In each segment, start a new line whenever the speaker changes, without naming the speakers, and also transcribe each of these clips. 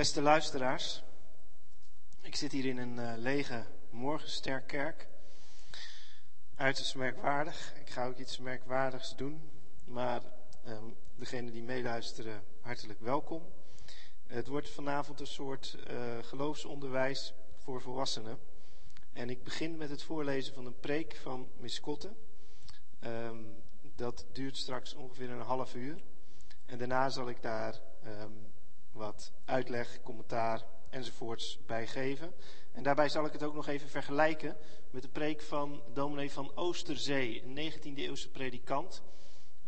Beste luisteraars, ik zit hier in een uh, lege morgensterkerk. Uiterst merkwaardig. Ik ga ook iets merkwaardigs doen, maar um, degenen die meeluisteren, hartelijk welkom. Het wordt vanavond een soort uh, geloofsonderwijs voor volwassenen. En ik begin met het voorlezen van een preek van Miss Kotte. Um, dat duurt straks ongeveer een half uur. En daarna zal ik daar um, wat uitleg, commentaar enzovoorts bij geven. En daarbij zal ik het ook nog even vergelijken met de preek van dominee van Oosterzee, een 19e eeuwse predikant,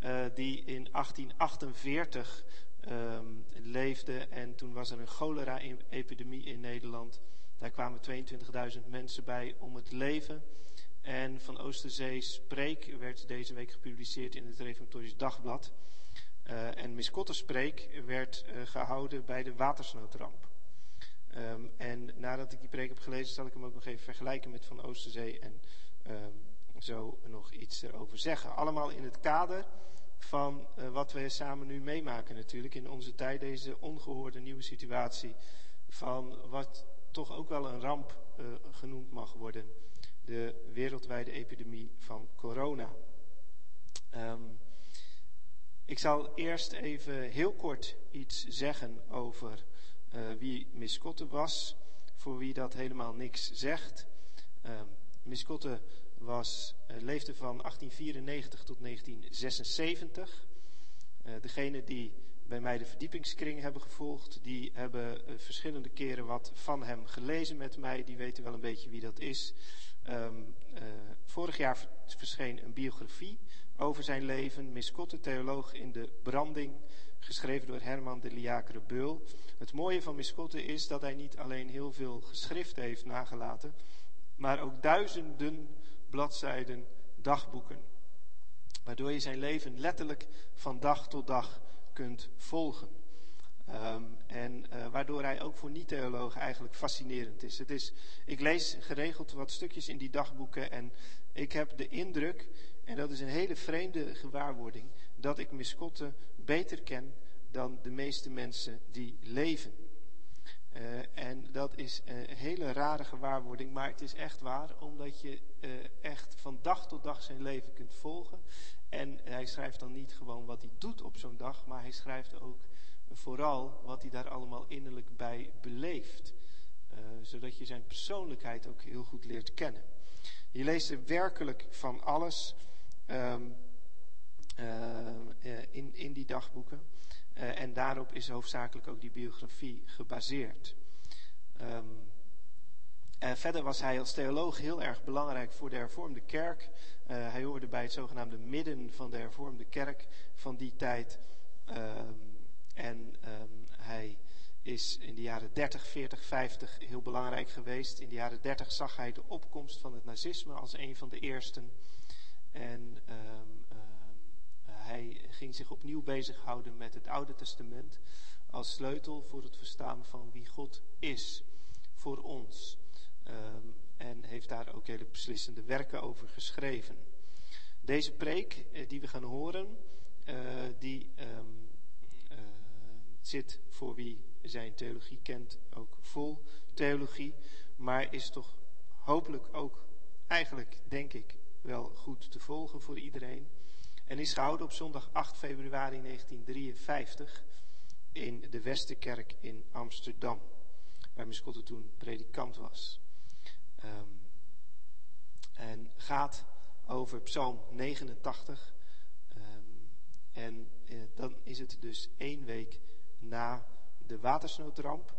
uh, die in 1848 um, leefde. En toen was er een cholera-epidemie in Nederland. Daar kwamen 22.000 mensen bij om het leven. En van Oosterzee's preek werd deze week gepubliceerd in het Reformatorisch Dagblad. Uh, en Miskotterspreek werd uh, gehouden bij de watersnoodramp. Um, en nadat ik die preek heb gelezen, zal ik hem ook nog even vergelijken met Van Oosterzee en um, zo nog iets erover zeggen. Allemaal in het kader van uh, wat we samen nu meemaken natuurlijk in onze tijd, deze ongehoorde nieuwe situatie van wat toch ook wel een ramp genoemd mag worden, de wereldwijde epidemie van corona. Um, ik zal eerst even heel kort iets zeggen over uh, wie Miss Kotte was, voor wie dat helemaal niks zegt. Uh, Miss Kotte was, uh, leefde van 1894 tot 1976. Uh, degene die bij mij de verdiepingskring hebben gevolgd, die hebben uh, verschillende keren wat van hem gelezen met mij. Die weten wel een beetje wie dat is. Um, vorig jaar verscheen een biografie over zijn leven, Miskotte, theoloog in de branding, geschreven door Herman de Liacre Beul. Het mooie van Miskotte is dat hij niet alleen heel veel geschriften heeft nagelaten, maar ook duizenden bladzijden dagboeken. Waardoor je zijn leven letterlijk van dag tot dag kunt volgen. Um, en uh, waardoor hij ook voor niet-theologen eigenlijk fascinerend is. Het is. Ik lees geregeld wat stukjes in die dagboeken en ik heb de indruk en dat is een hele vreemde gewaarwording, dat ik Miskotte beter ken dan de meeste mensen die leven. Uh, en dat is een hele rare gewaarwording, maar het is echt waar, omdat je uh, echt van dag tot dag zijn leven kunt volgen. En hij schrijft dan niet gewoon wat hij doet op zo'n dag, maar hij schrijft ook vooral wat hij daar allemaal innerlijk bij beleeft. Uh, zodat je zijn persoonlijkheid ook heel goed leert kennen. Je leest er werkelijk van alles um, uh, in, in die dagboeken. Uh, en daarop is hoofdzakelijk ook die biografie gebaseerd. Um, verder was hij als theoloog heel erg belangrijk voor de hervormde kerk. Uh, hij hoorde bij het zogenaamde midden van de hervormde kerk van die tijd. Um, en um, hij is in de jaren 30, 40, 50 heel belangrijk geweest. In de jaren 30 zag hij de opkomst van het nazisme als een van de eersten. En um, hij ging zich opnieuw bezighouden met het Oude Testament als sleutel voor het verstaan van wie God is voor ons. Um, en heeft daar ook hele beslissende werken over geschreven. Deze preek eh, die we gaan horen, uh, die uh, zit voor wie zijn theologie kent ook vol theologie, maar is toch hopelijk ook eigenlijk, denk ik, wel goed te volgen voor iedereen. En is gehouden op zondag 8 februari 1953 in de Westerkerk in Amsterdam, waar Miskotte toen predikant was. Um, en gaat over Psalm 89. Um, en uh, dan is het dus één week na de watersnoodramp,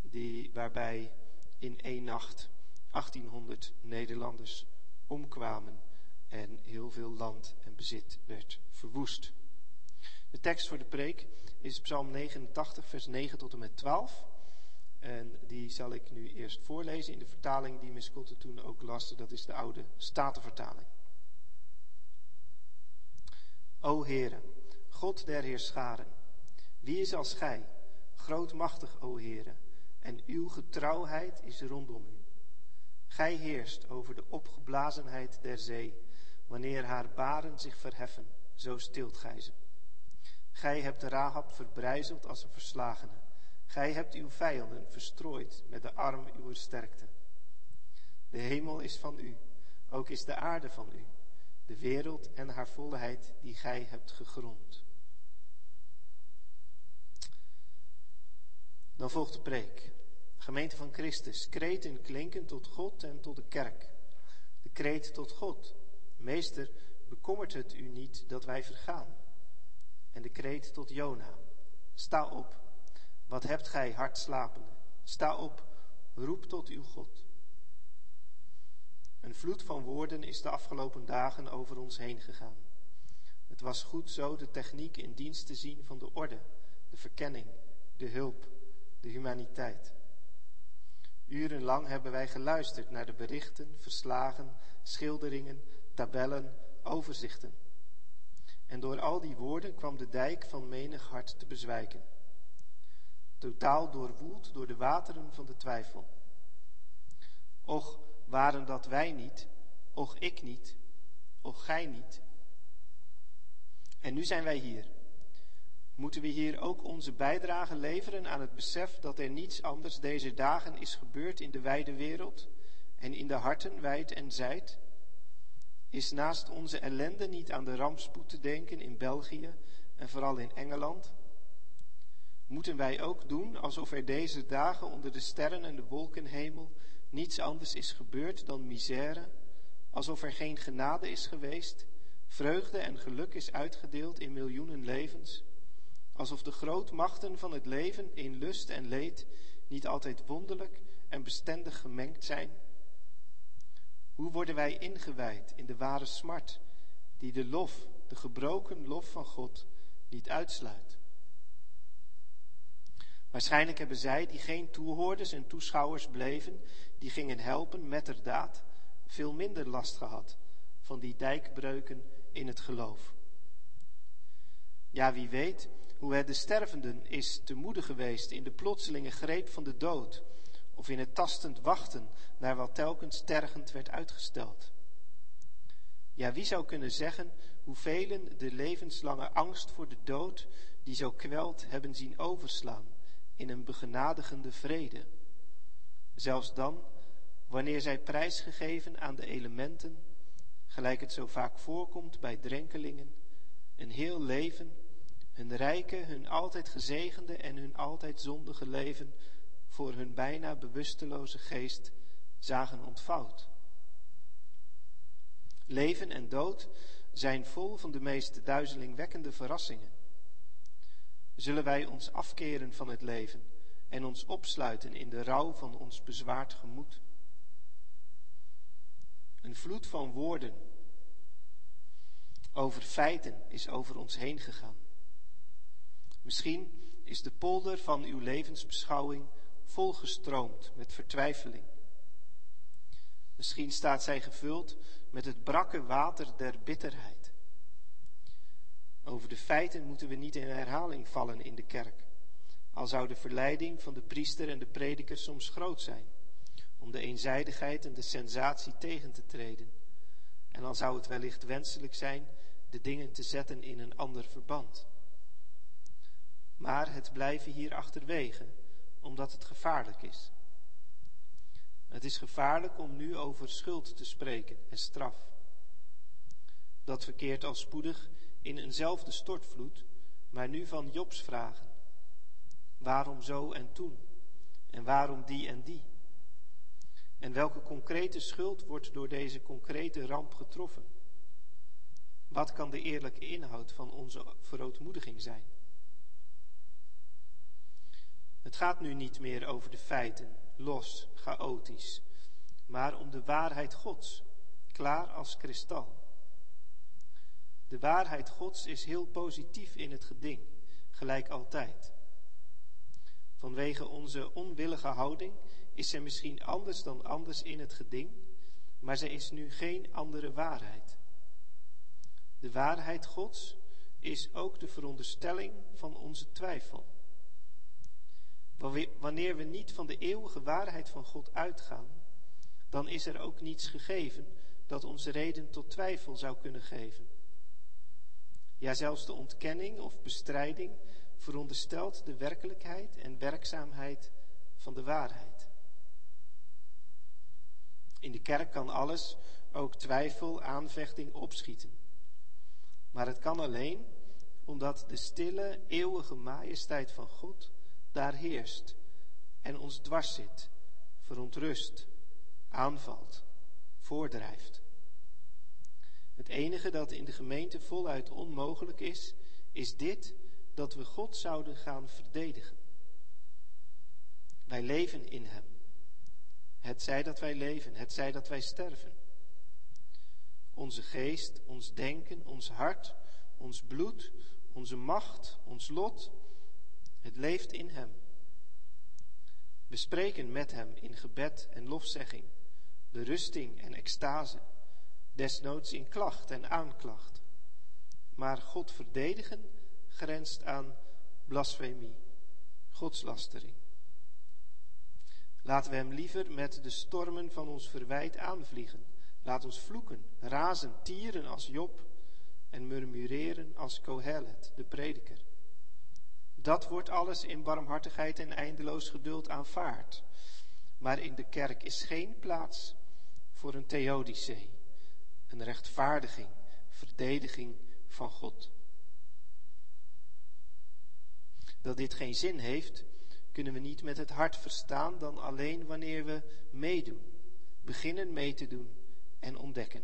die, waarbij in één nacht 1800 Nederlanders omkwamen en heel veel land en bezit werd verwoest. De tekst voor de preek is Psalm 89, vers 9 tot en met 12. En die zal ik nu eerst voorlezen in de vertaling die Miss Kotte toen ook laste. Dat is de oude Statenvertaling. O Heere, God der Heerscharen, wie is als Gij, grootmachtig, o Heere, en uw getrouwheid is rondom u. Gij heerst over de opgeblazenheid der zee. Wanneer haar baren zich verheffen, zo stilt gij ze. Gij hebt Rahab verbrijzeld als een verslagene. Gij hebt uw vijanden verstrooid met de arm uw sterkte. De hemel is van u, ook is de aarde van u, de wereld en haar volheid die gij hebt gegrond. Dan volgt de preek. Gemeente van Christus, kreten klinken tot God en tot de kerk. De kreet tot God. Meester, bekommert het u niet dat wij vergaan? En de kreet tot Jona. Sta op, wat hebt gij hard slapende? Sta op, roep tot uw God. Een vloed van woorden is de afgelopen dagen over ons heen gegaan. Het was goed zo de techniek in dienst te zien van de orde, de verkenning, de hulp, de humaniteit. Urenlang hebben wij geluisterd naar de berichten, verslagen, schilderingen, tabellen, overzichten. En door al die woorden kwam de dijk van menig hart te bezwijken. Totaal doorwoeld door de wateren van de twijfel. Och, waren dat wij niet, och ik niet, och gij niet. En nu zijn wij hier. Moeten we hier ook onze bijdrage leveren aan het besef dat er niets anders deze dagen is gebeurd in de wijde wereld en in de harten wijd en zijd? Is naast onze ellende niet aan de rampspoed te denken in België en vooral in Engeland? Moeten wij ook doen alsof er deze dagen onder de sterren en de wolkenhemel niets anders is gebeurd dan misère, alsof er geen genade is geweest, vreugde en geluk is uitgedeeld in miljoenen levens, alsof de grootmachten van het leven in lust en leed niet altijd wonderlijk en bestendig gemengd zijn? Hoe worden wij ingewijd in de ware smart, die de lof, de gebroken lof van God, niet uitsluit? Waarschijnlijk hebben zij, die geen toehoorders en toeschouwers bleven, die gingen helpen met veel minder last gehad van die dijkbreuken in het geloof. Ja, wie weet hoe het de stervenden is te moede geweest in de plotselinge greep van de dood, of in het tastend wachten naar wat telkens tergend werd uitgesteld. Ja, wie zou kunnen zeggen hoe velen de levenslange angst voor de dood, die zo kwelt, hebben zien overslaan in een begenadigende vrede. Zelfs dan, wanneer zij prijsgegeven aan de elementen, gelijk het zo vaak voorkomt bij drenkelingen, een heel leven, hun rijke, hun altijd gezegende en hun altijd zondige leven voor hun bijna bewusteloze geest zagen ontvouwd. Leven en dood zijn vol van de meest duizelingwekkende verrassingen. Zullen wij ons afkeren van het leven en ons opsluiten in de rouw van ons bezwaard gemoed? Een vloed van woorden over feiten is over ons heen gegaan. Misschien is de polder van uw levensbeschouwing volgestroomd met vertwijfeling. Misschien staat zij gevuld met het brakke water der bitterheid. Over de feiten moeten we niet in herhaling vallen in de kerk, al zou de verleiding van de priester en de prediker soms groot zijn, om de eenzijdigheid en de sensatie tegen te treden. En dan zou het wellicht wenselijk zijn de dingen te zetten in een ander verband. Maar het blijven hier achterwege omdat het gevaarlijk is. Het is gevaarlijk om nu over schuld te spreken en straf. Dat verkeert al spoedig in eenzelfde stortvloed, maar nu van Jobs vragen. Waarom zo en toen? En waarom die en die? En welke concrete schuld wordt door deze concrete ramp getroffen? Wat kan de eerlijke inhoud van onze verootmoediging zijn? Het gaat nu niet meer over de feiten, los, chaotisch, maar om de waarheid Gods, klaar als kristal. De waarheid Gods is heel positief in het geding, gelijk altijd. Vanwege onze onwillige houding is ze misschien anders dan anders in het geding, maar ze is nu geen andere waarheid. De waarheid Gods is ook de veronderstelling van onze twijfel. Wanneer we niet van de eeuwige waarheid van God uitgaan, dan is er ook niets gegeven dat ons reden tot twijfel zou kunnen geven. Ja, zelfs de ontkenning of bestrijding veronderstelt de werkelijkheid en werkzaamheid van de waarheid. In de kerk kan alles, ook twijfel, aanvechting, opschieten. Maar het kan alleen omdat de stille, eeuwige majesteit van God daar heerst en ons dwars zit, verontrust, aanvalt, voordrijft. Het enige dat in de gemeente voluit onmogelijk is, is dit dat we God zouden gaan verdedigen. Wij leven in Hem. Het zij dat wij leven, het zij dat wij sterven. Onze geest, ons denken, ons hart, ons bloed, onze macht, ons lot, het leeft in Hem. We spreken met Hem in gebed en lofzegging, berusting en extase, desnoods in klacht en aanklacht. Maar God verdedigen grenst aan blasfemie, godslastering. Laten we hem liever met de stormen van ons verwijt aanvliegen. Laat ons vloeken, razen, tieren als Job en murmureren als Kohelet, de prediker. Dat wordt alles in barmhartigheid en eindeloos geduld aanvaard. Maar in de kerk is geen plaats voor een theodicee, een rechtvaardiging, verdediging van God. Dat dit geen zin heeft, kunnen we niet met het hart verstaan dan alleen wanneer we meedoen, beginnen mee te doen en ontdekken.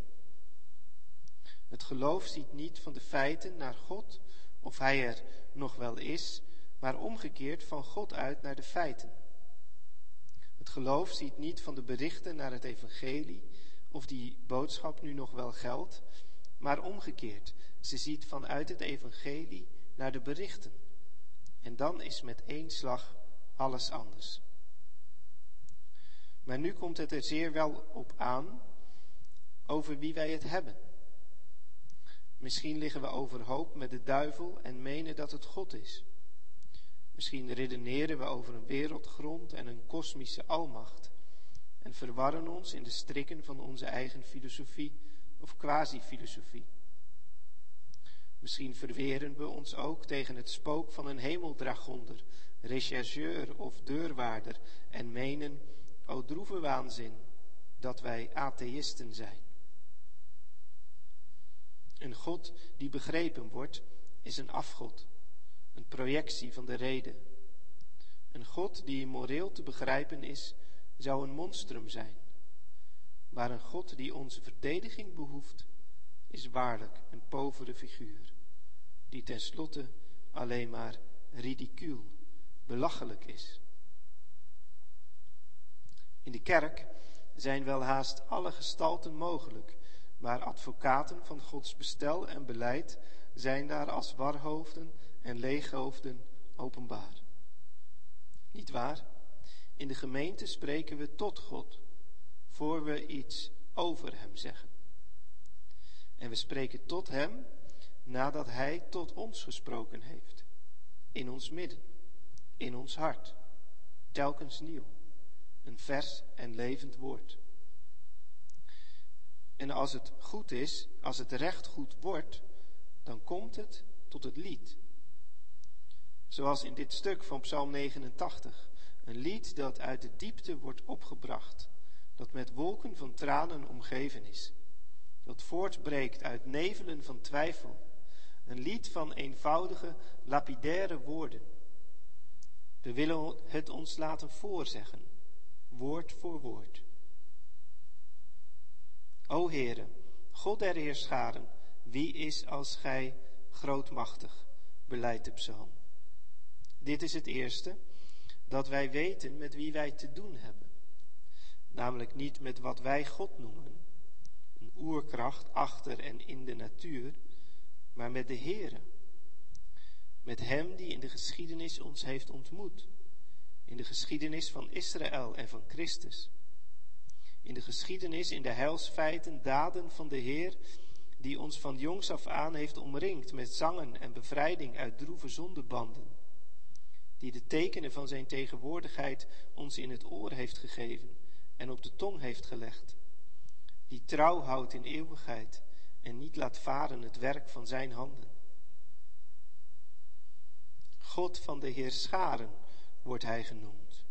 Het geloof ziet niet van de feiten naar God, of Hij er nog wel is, maar omgekeerd van God uit naar de feiten. Het geloof ziet niet van de berichten naar het evangelie, of die boodschap nu nog wel geldt, maar omgekeerd. Ze ziet vanuit het evangelie naar de berichten. En dan is met één slag alles anders. Maar nu komt het er zeer wel op aan over wie wij het hebben. Misschien liggen we overhoop met de duivel en menen dat het God is. Misschien redeneren we over een wereldgrond en een kosmische almacht en verwarren ons in de strikken van onze eigen filosofie of quasi-filosofie. Misschien verweren we ons ook tegen het spook van een hemeldragonder rechercheur of deurwaarder en menen, o droeve waanzin, dat wij atheïsten zijn. Een God die begrepen wordt, is een afgod, een projectie van de reden. Een God die moreel te begrijpen is, zou een monstrum zijn. Maar een God die onze verdediging behoeft, is waarlijk een povere figuur, die tenslotte alleen maar ridicuul belachelijk is. In de kerk zijn wel haast alle gestalten mogelijk, maar advocaten van Gods bestel en beleid zijn daar als warhoofden en leeghoofden openbaar. Niet waar? In de gemeente spreken we tot God, voor we iets over Hem zeggen. En we spreken tot Hem nadat Hij tot ons gesproken heeft, in ons midden in ons hart, telkens nieuw, een vers en levend woord. En als het goed is, als het recht goed wordt, dan komt het tot het lied. Zoals in dit stuk van Psalm 89, een lied dat uit de diepte wordt opgebracht, dat met wolken van tranen omgeven is, dat voortbreekt uit nevelen van twijfel, een lied van eenvoudige, lapidaire woorden we willen het ons laten voorzeggen, woord voor woord. O Heere, God der Heerscharen, wie is als Gij grootmachtig, beleidt de psalm. Dit is het eerste, dat wij weten met wie wij te doen hebben. Namelijk niet met wat wij God noemen, een oerkracht achter en in de natuur, maar met de Heere met Hem die in de geschiedenis ons heeft ontmoet. In de geschiedenis van Israël en van Christus. In de geschiedenis, in de heilsfeiten, daden van de Heer, die ons van jongs af aan heeft omringd met zangen en bevrijding uit droeve zondebanden. Die de tekenen van zijn tegenwoordigheid ons in het oor heeft gegeven en op de tong heeft gelegd. Die trouw houdt in eeuwigheid en niet laat varen het werk van zijn handen God van de Heerscharen wordt hij genoemd.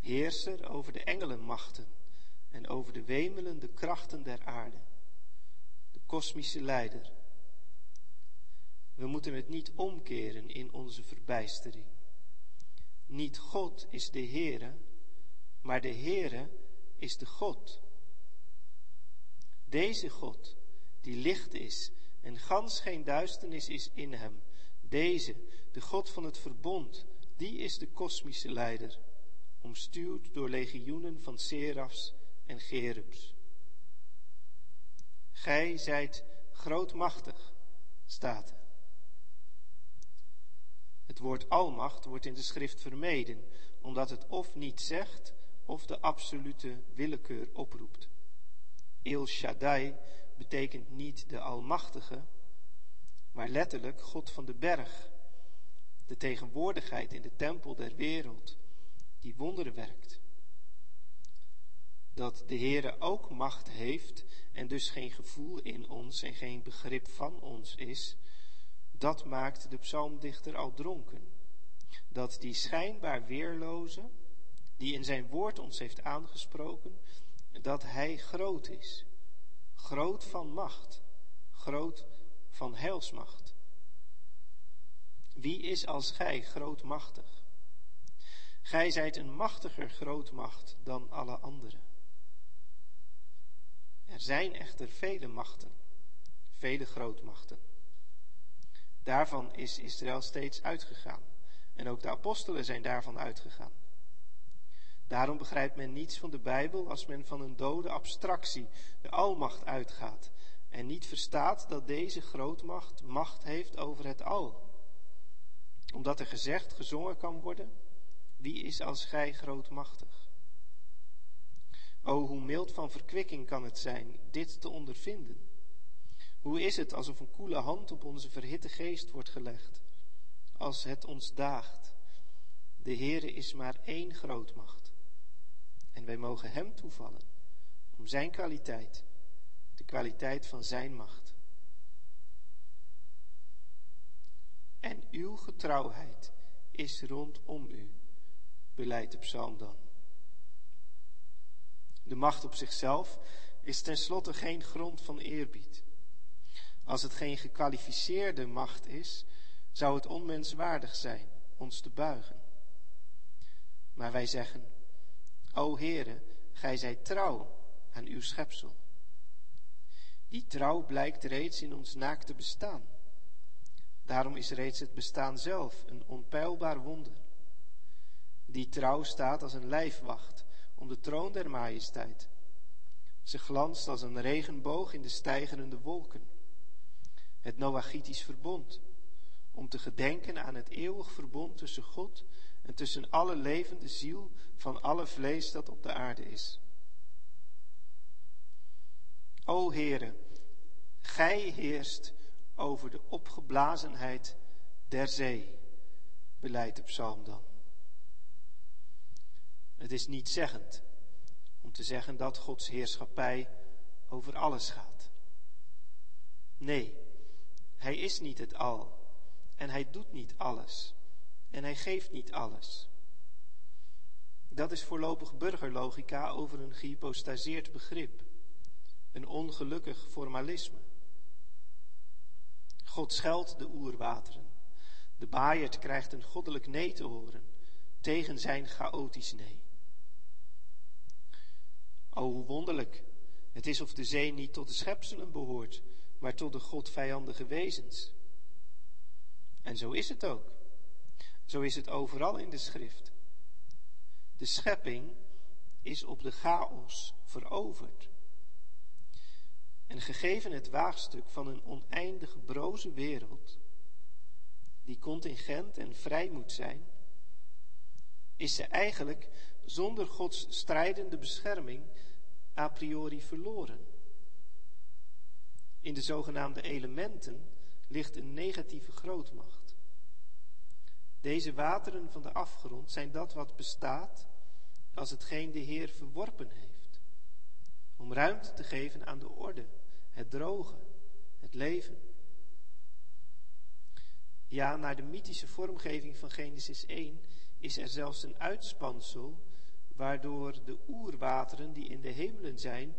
Heerser over de engelenmachten en over de wemelende krachten der aarde. De kosmische leider. We moeten het niet omkeren in onze verbijstering. Niet God is de Heere, maar de Heere is de God. Deze God, die licht is en gans geen duisternis is in hem. Deze, de God van het verbond, die is de kosmische leider, omstuwd door legioenen van serafs en gerubs. Gij zijt grootmachtig, staat er. Het woord almacht wordt in de schrift vermeden, omdat het of niet zegt of de absolute willekeur oproept. El Shaddai betekent niet de Almachtige, maar letterlijk God van de berg, de tegenwoordigheid in de tempel der wereld, die wonderen werkt. Dat de Heere ook macht heeft en dus geen gevoel in ons en geen begrip van ons is, dat maakt de psalmdichter al dronken. Dat die schijnbaar weerloze, die in zijn woord ons heeft aangesproken, dat hij groot is. Groot van macht, groot van heilsmacht. Wie is als gij grootmachtig? Gij zijt een machtiger grootmacht dan alle anderen. Er zijn echter vele machten, vele grootmachten. Daarvan is Israël steeds uitgegaan. En ook de apostelen zijn daarvan uitgegaan. Daarom begrijpt men niets van de Bijbel als men van een dode abstractie, de almacht, uitgaat en niet verstaat dat deze grootmacht macht heeft over het al. Omdat er gezegd, gezongen kan worden, wie is als gij grootmachtig? O, hoe mild van verkwikking kan het zijn dit te ondervinden. Hoe is het alsof een koele hand op onze verhitte geest wordt gelegd, als het ons daagt. De Heere is maar één grootmacht. En wij mogen Hem toevallen om Zijn kwaliteit, de kwaliteit van Zijn macht. En uw getrouwheid is rondom u, beleidt de psalm dan. De macht op zichzelf is tenslotte geen grond van eerbied. Als het geen gekwalificeerde macht is, zou het onmenswaardig zijn ons te buigen. Maar wij zeggen, O Heere, gij zijt trouw aan uw schepsel. Die trouw blijkt reeds in ons naakte bestaan. Daarom is reeds het bestaan zelf een onpeilbaar wonder. Die trouw staat als een lijfwacht om de troon der majesteit. Ze glanst als een regenboog in de stijgerende wolken het Noachitisch verbond, om te gedenken aan het eeuwig verbond tussen God en tussen alle levende ziel van alle vlees dat op de aarde is. O Heere, Gij heerst over de opgeblazenheid der zee, beleidt de psalm dan. Het is niet zeggend om te zeggen dat Gods heerschappij over alles gaat. Nee, hij is niet het al. En hij doet niet alles. En hij geeft niet alles. Dat is voorlopig burgerlogica over een gehypostaseerd begrip. Een ongelukkig formalisme. God scheldt de oerwateren. De baaierd krijgt een goddelijk nee te horen tegen zijn chaotisch nee. O, hoe wonderlijk. Het is of de zee niet tot de schepselen behoort, maar tot de godvijandige wezens. En zo is het ook. Zo is het overal in de schrift. De schepping is op de chaos veroverd. En gegeven het waagstuk van een oneindige broze wereld, die contingent en vrij moet zijn, is ze eigenlijk zonder Gods strijdende bescherming a priori verloren. In de zogenaamde elementen ligt een negatieve grootmacht. Deze wateren van de afgrond zijn dat wat bestaat als hetgeen de Heer verworpen heeft. Om ruimte te geven aan de orde, het droge, het leven. Ja, naar de mythische vormgeving van Genesis 1 is er zelfs een uitspansel waardoor de oerwateren die in de hemelen zijn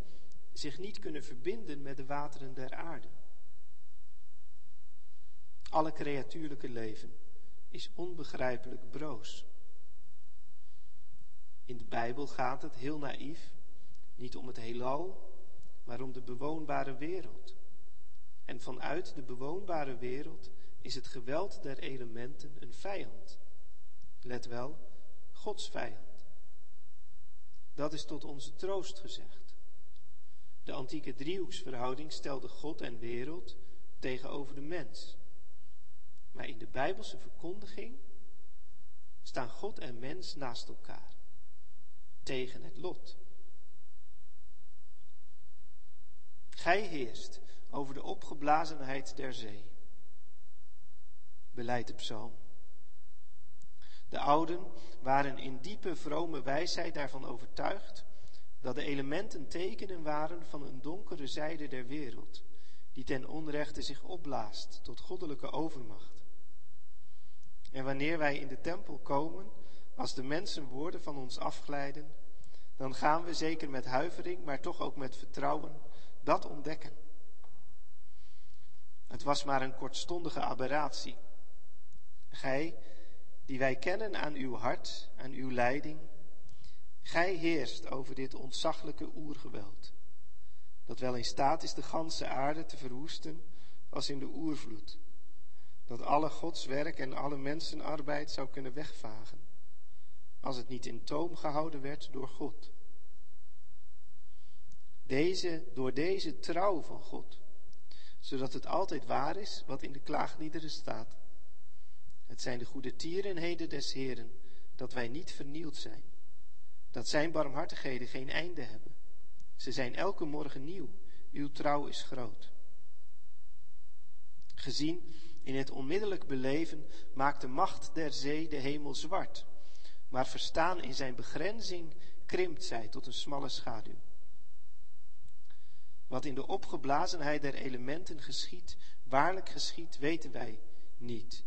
zich niet kunnen verbinden met de wateren der aarde. Alle creatuurlijke leven is onbegrijpelijk broos. In de Bijbel gaat het heel naïef niet om het heelal, maar om de bewoonbare wereld. En vanuit de bewoonbare wereld is het geweld der elementen een vijand. Let wel, Gods vijand. Dat is tot onze troost gezegd. De antieke driehoeksverhouding stelde God en wereld tegenover de mens. Maar in de Bijbelse verkondiging staan God en mens naast elkaar, tegen het lot. Gij heerst over de opgeblazenheid der zee. Beleid de psalm. De ouden waren in diepe vrome wijsheid daarvan overtuigd dat de elementen tekenen waren van een donkere zijde der wereld, die ten onrechte zich opblaast tot goddelijke overmacht. En wanneer wij in de tempel komen, als de mensen woorden van ons afglijden, dan gaan we zeker met huivering, maar toch ook met vertrouwen dat ontdekken. Het was maar een kortstondige aberratie. Gij, die wij kennen aan uw hart, aan uw leiding, gij heerst over dit ontzaglijke oergeweld, dat wel in staat is de ganse aarde te verwoesten als in de oervloed, dat alle Gods werk en alle mensenarbeid zou kunnen wegvagen, als het niet in toom gehouden werd door God. Deze, door deze trouw van God, zodat het altijd waar is wat in de klaagliederen staat. Het zijn de goede tierenheden des Heren, dat wij niet vernield zijn, dat zijn barmhartigheden geen einde hebben. Ze zijn elke morgen nieuw, uw trouw is groot. Gezien in het onmiddellijk beleven maakt de macht der zee de hemel zwart, maar verstaan in zijn begrenzing krimpt zij tot een smalle schaduw. Wat in de opgeblazenheid der elementen geschiet, waarlijk geschiet, weten wij niet.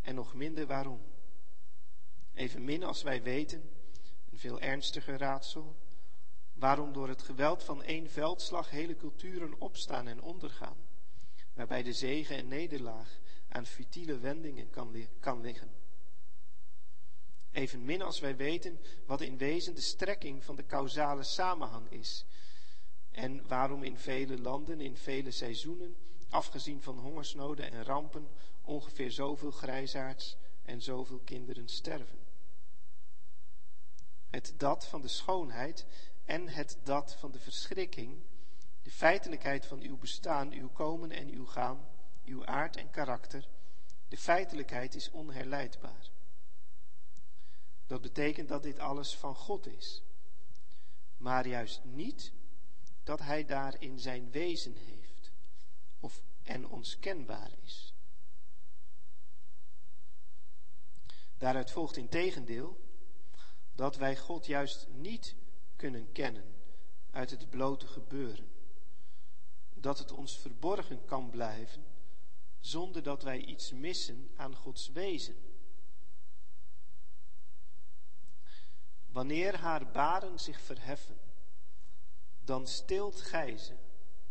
En nog minder waarom. Evenmin als wij weten, veel ernstiger raadsel, waarom door het geweld van één veldslag hele culturen opstaan en ondergaan, waarbij de zegen en nederlaag aan futiele wendingen kan, kan liggen. Evenmin als wij weten wat in wezen de strekking van de causale samenhang is en waarom in vele landen, in vele seizoenen, afgezien van hongersnoden en rampen, ongeveer zoveel grijsaards en zoveel kinderen sterven. Het dat van de schoonheid en het dat van de verschrikking, de feitelijkheid van uw bestaan, uw komen en uw gaan, uw aard en karakter, de feitelijkheid is onherleidbaar. Dat betekent dat dit alles van God is, maar juist niet dat hij daarin zijn wezen heeft of en ons kenbaar is. Daaruit volgt in tegendeel dat wij God juist niet kunnen kennen uit het blote gebeuren. Dat het ons verborgen kan blijven zonder dat wij iets missen aan Gods wezen. Wanneer haar baren zich verheffen dan stilt gij ze,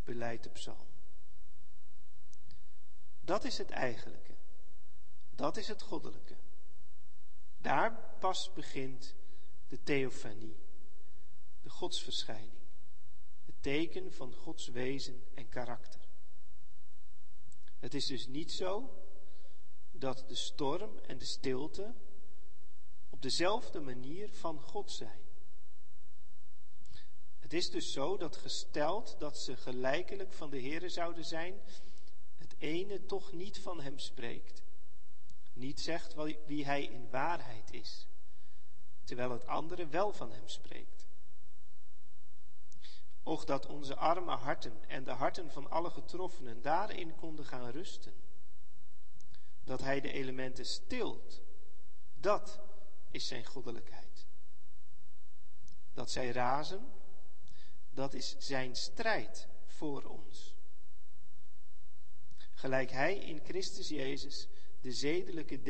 beleidt de psalm. Dat is het eigenlijke. Dat is het goddelijke. Daar pas begint de theofanie, de godsverschijning, het teken van Gods wezen en karakter. Het is dus niet zo dat de storm en de stilte op dezelfde manier van God zijn. Het is dus zo dat gesteld dat ze gelijkelijk van de Heere zouden zijn, het ene toch niet van hem spreekt. Niet zegt wie hij in waarheid is, terwijl het andere wel van hem spreekt. Och dat onze arme harten en de harten van alle getroffenen daarin konden gaan rusten. Dat hij de elementen stilt, dat is zijn goddelijkheid. Dat zij razen, dat is zijn strijd voor ons. Gelijk hij in Christus Jezus de zedelijke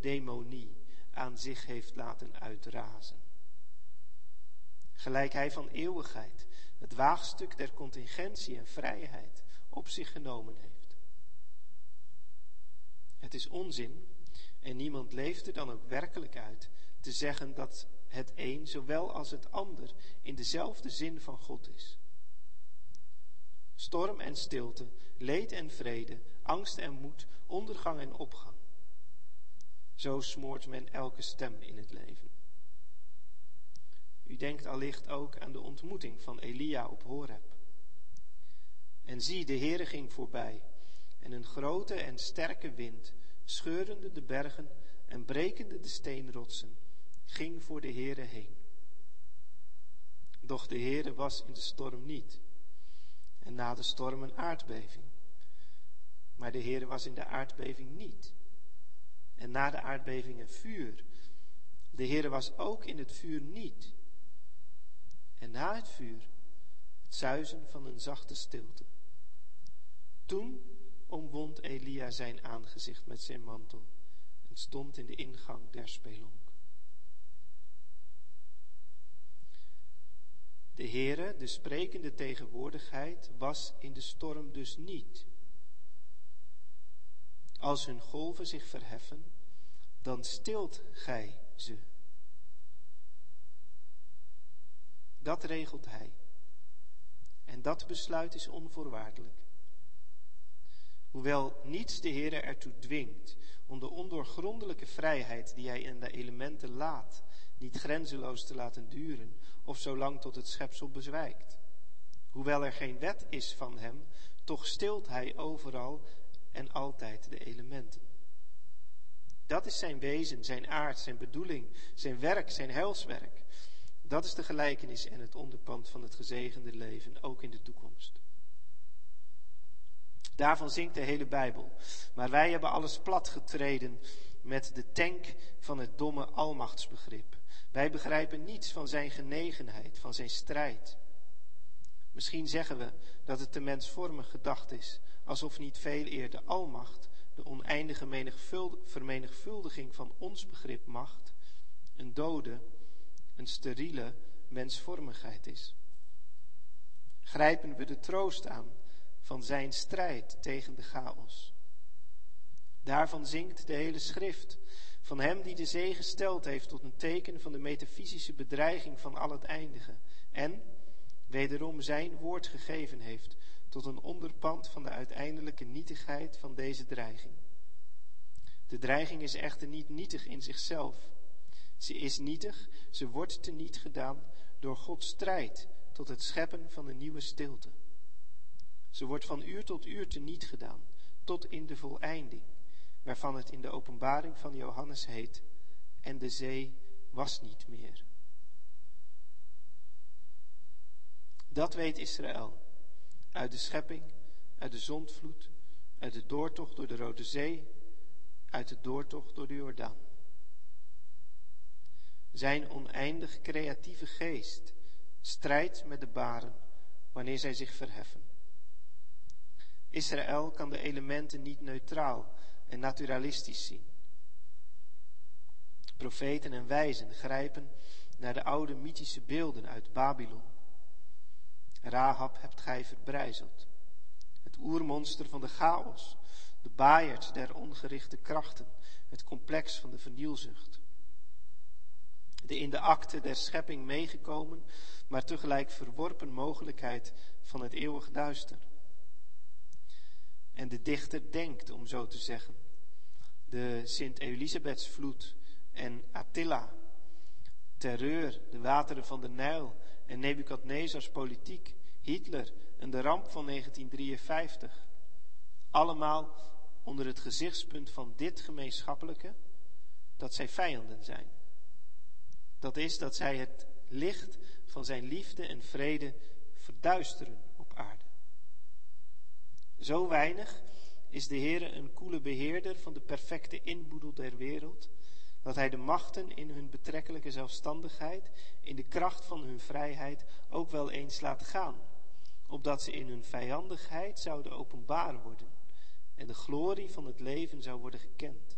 demonie aan zich heeft laten uitrazen. Gelijk hij van eeuwigheid het waagstuk der contingentie en vrijheid op zich genomen heeft. Het is onzin, en niemand leeft er dan ook werkelijk uit, te zeggen dat het een zowel als het ander in dezelfde zin van God is. Storm en stilte, leed en vrede, angst en moed, ondergang en opgang. Zo smoort men elke stem in het leven. U denkt allicht ook aan de ontmoeting van Elia op Horeb. En zie, de Heere ging voorbij, en een grote en sterke wind, scheurende de bergen en brekende de steenrotsen, ging voor de Heere heen. Doch de Heere was in de storm niet, en na de storm een aardbeving. Maar de Heere was in de aardbeving niet, en na de aardbeving een vuur. De Heere was ook in het vuur niet, en na het vuur het zuizen van een zachte stilte. Toen omwond Elia zijn aangezicht met zijn mantel en stond in de ingang der spelonk. De Heere, de sprekende tegenwoordigheid, was in de storm dus niet. Als hun golven zich verheffen, dan stilt gij ze. Dat regelt hij. En dat besluit is onvoorwaardelijk. Hoewel niets de Heer ertoe dwingt om de ondoorgrondelijke vrijheid die hij in de elementen laat, niet grenzeloos te laten duren of zolang tot het schepsel bezwijkt. Hoewel er geen wet is van hem, toch stilt hij overal en altijd de elementen. Dat is zijn wezen, zijn aard, zijn bedoeling, zijn werk, zijn heilswerk. Dat is de gelijkenis en het onderpand van het gezegende leven, ook in de toekomst. Daarvan zingt de hele Bijbel. Maar wij hebben alles platgetreden met de tank van het domme almachtsbegrip. Wij begrijpen niets van zijn genegenheid, van zijn strijd. Misschien zeggen we dat het te mensvormig gedacht is, alsof niet veel eer de almacht, de oneindige vermenigvuldiging van ons begrip macht, een dode, een steriele mensvormigheid is. Grijpen we de troost aan van zijn strijd tegen de chaos. Daarvan zingt de hele schrift, van hem die de zee gesteld heeft tot een teken van de metafysische bedreiging van al het eindige en wederom zijn woord gegeven heeft tot een onderpand van de uiteindelijke nietigheid van deze dreiging. De dreiging is echter niet nietig in zichzelf. Ze is nietig, ze wordt teniet gedaan door Gods strijd tot het scheppen van een nieuwe stilte. Ze wordt van uur tot uur teniet gedaan, tot in de voleinding, waarvan het in de openbaring van Johannes heet, en de zee was niet meer. Dat weet Israël uit de schepping, uit de zondvloed, uit de doortocht door de Rode Zee, uit de doortocht door de Jordaan. Zijn oneindig creatieve geest strijdt met de baren wanneer zij zich verheffen. Israël kan de elementen niet neutraal en naturalistisch zien. Profeten en wijzen grijpen naar de oude mythische beelden uit Babylon. Rahab hebt gij verbrijzeld. Het oermonster van de chaos, de baaierd der ongerichte krachten, het complex van de vernielzucht. De in de akte der schepping meegekomen, maar tegelijk verworpen mogelijkheid van het eeuwig duister. En de dichter denkt, om zo te zeggen, de Sint-Elisabethsvloed en Attila, terreur, de wateren van de Nijl en Nebukadnezars politiek, Hitler en de ramp van 1953. Allemaal onder het gezichtspunt van dit gemeenschappelijke, dat zij vijanden zijn. Dat is dat zij het licht van zijn liefde en vrede verduisteren op aarde. Zo weinig is de Heer een koele beheerder van de perfecte inboedel der wereld, dat hij de machten in hun betrekkelijke zelfstandigheid, in de kracht van hun vrijheid, ook wel eens laat gaan, opdat ze in hun vijandigheid zouden openbaar worden en de glorie van het leven zou worden gekend,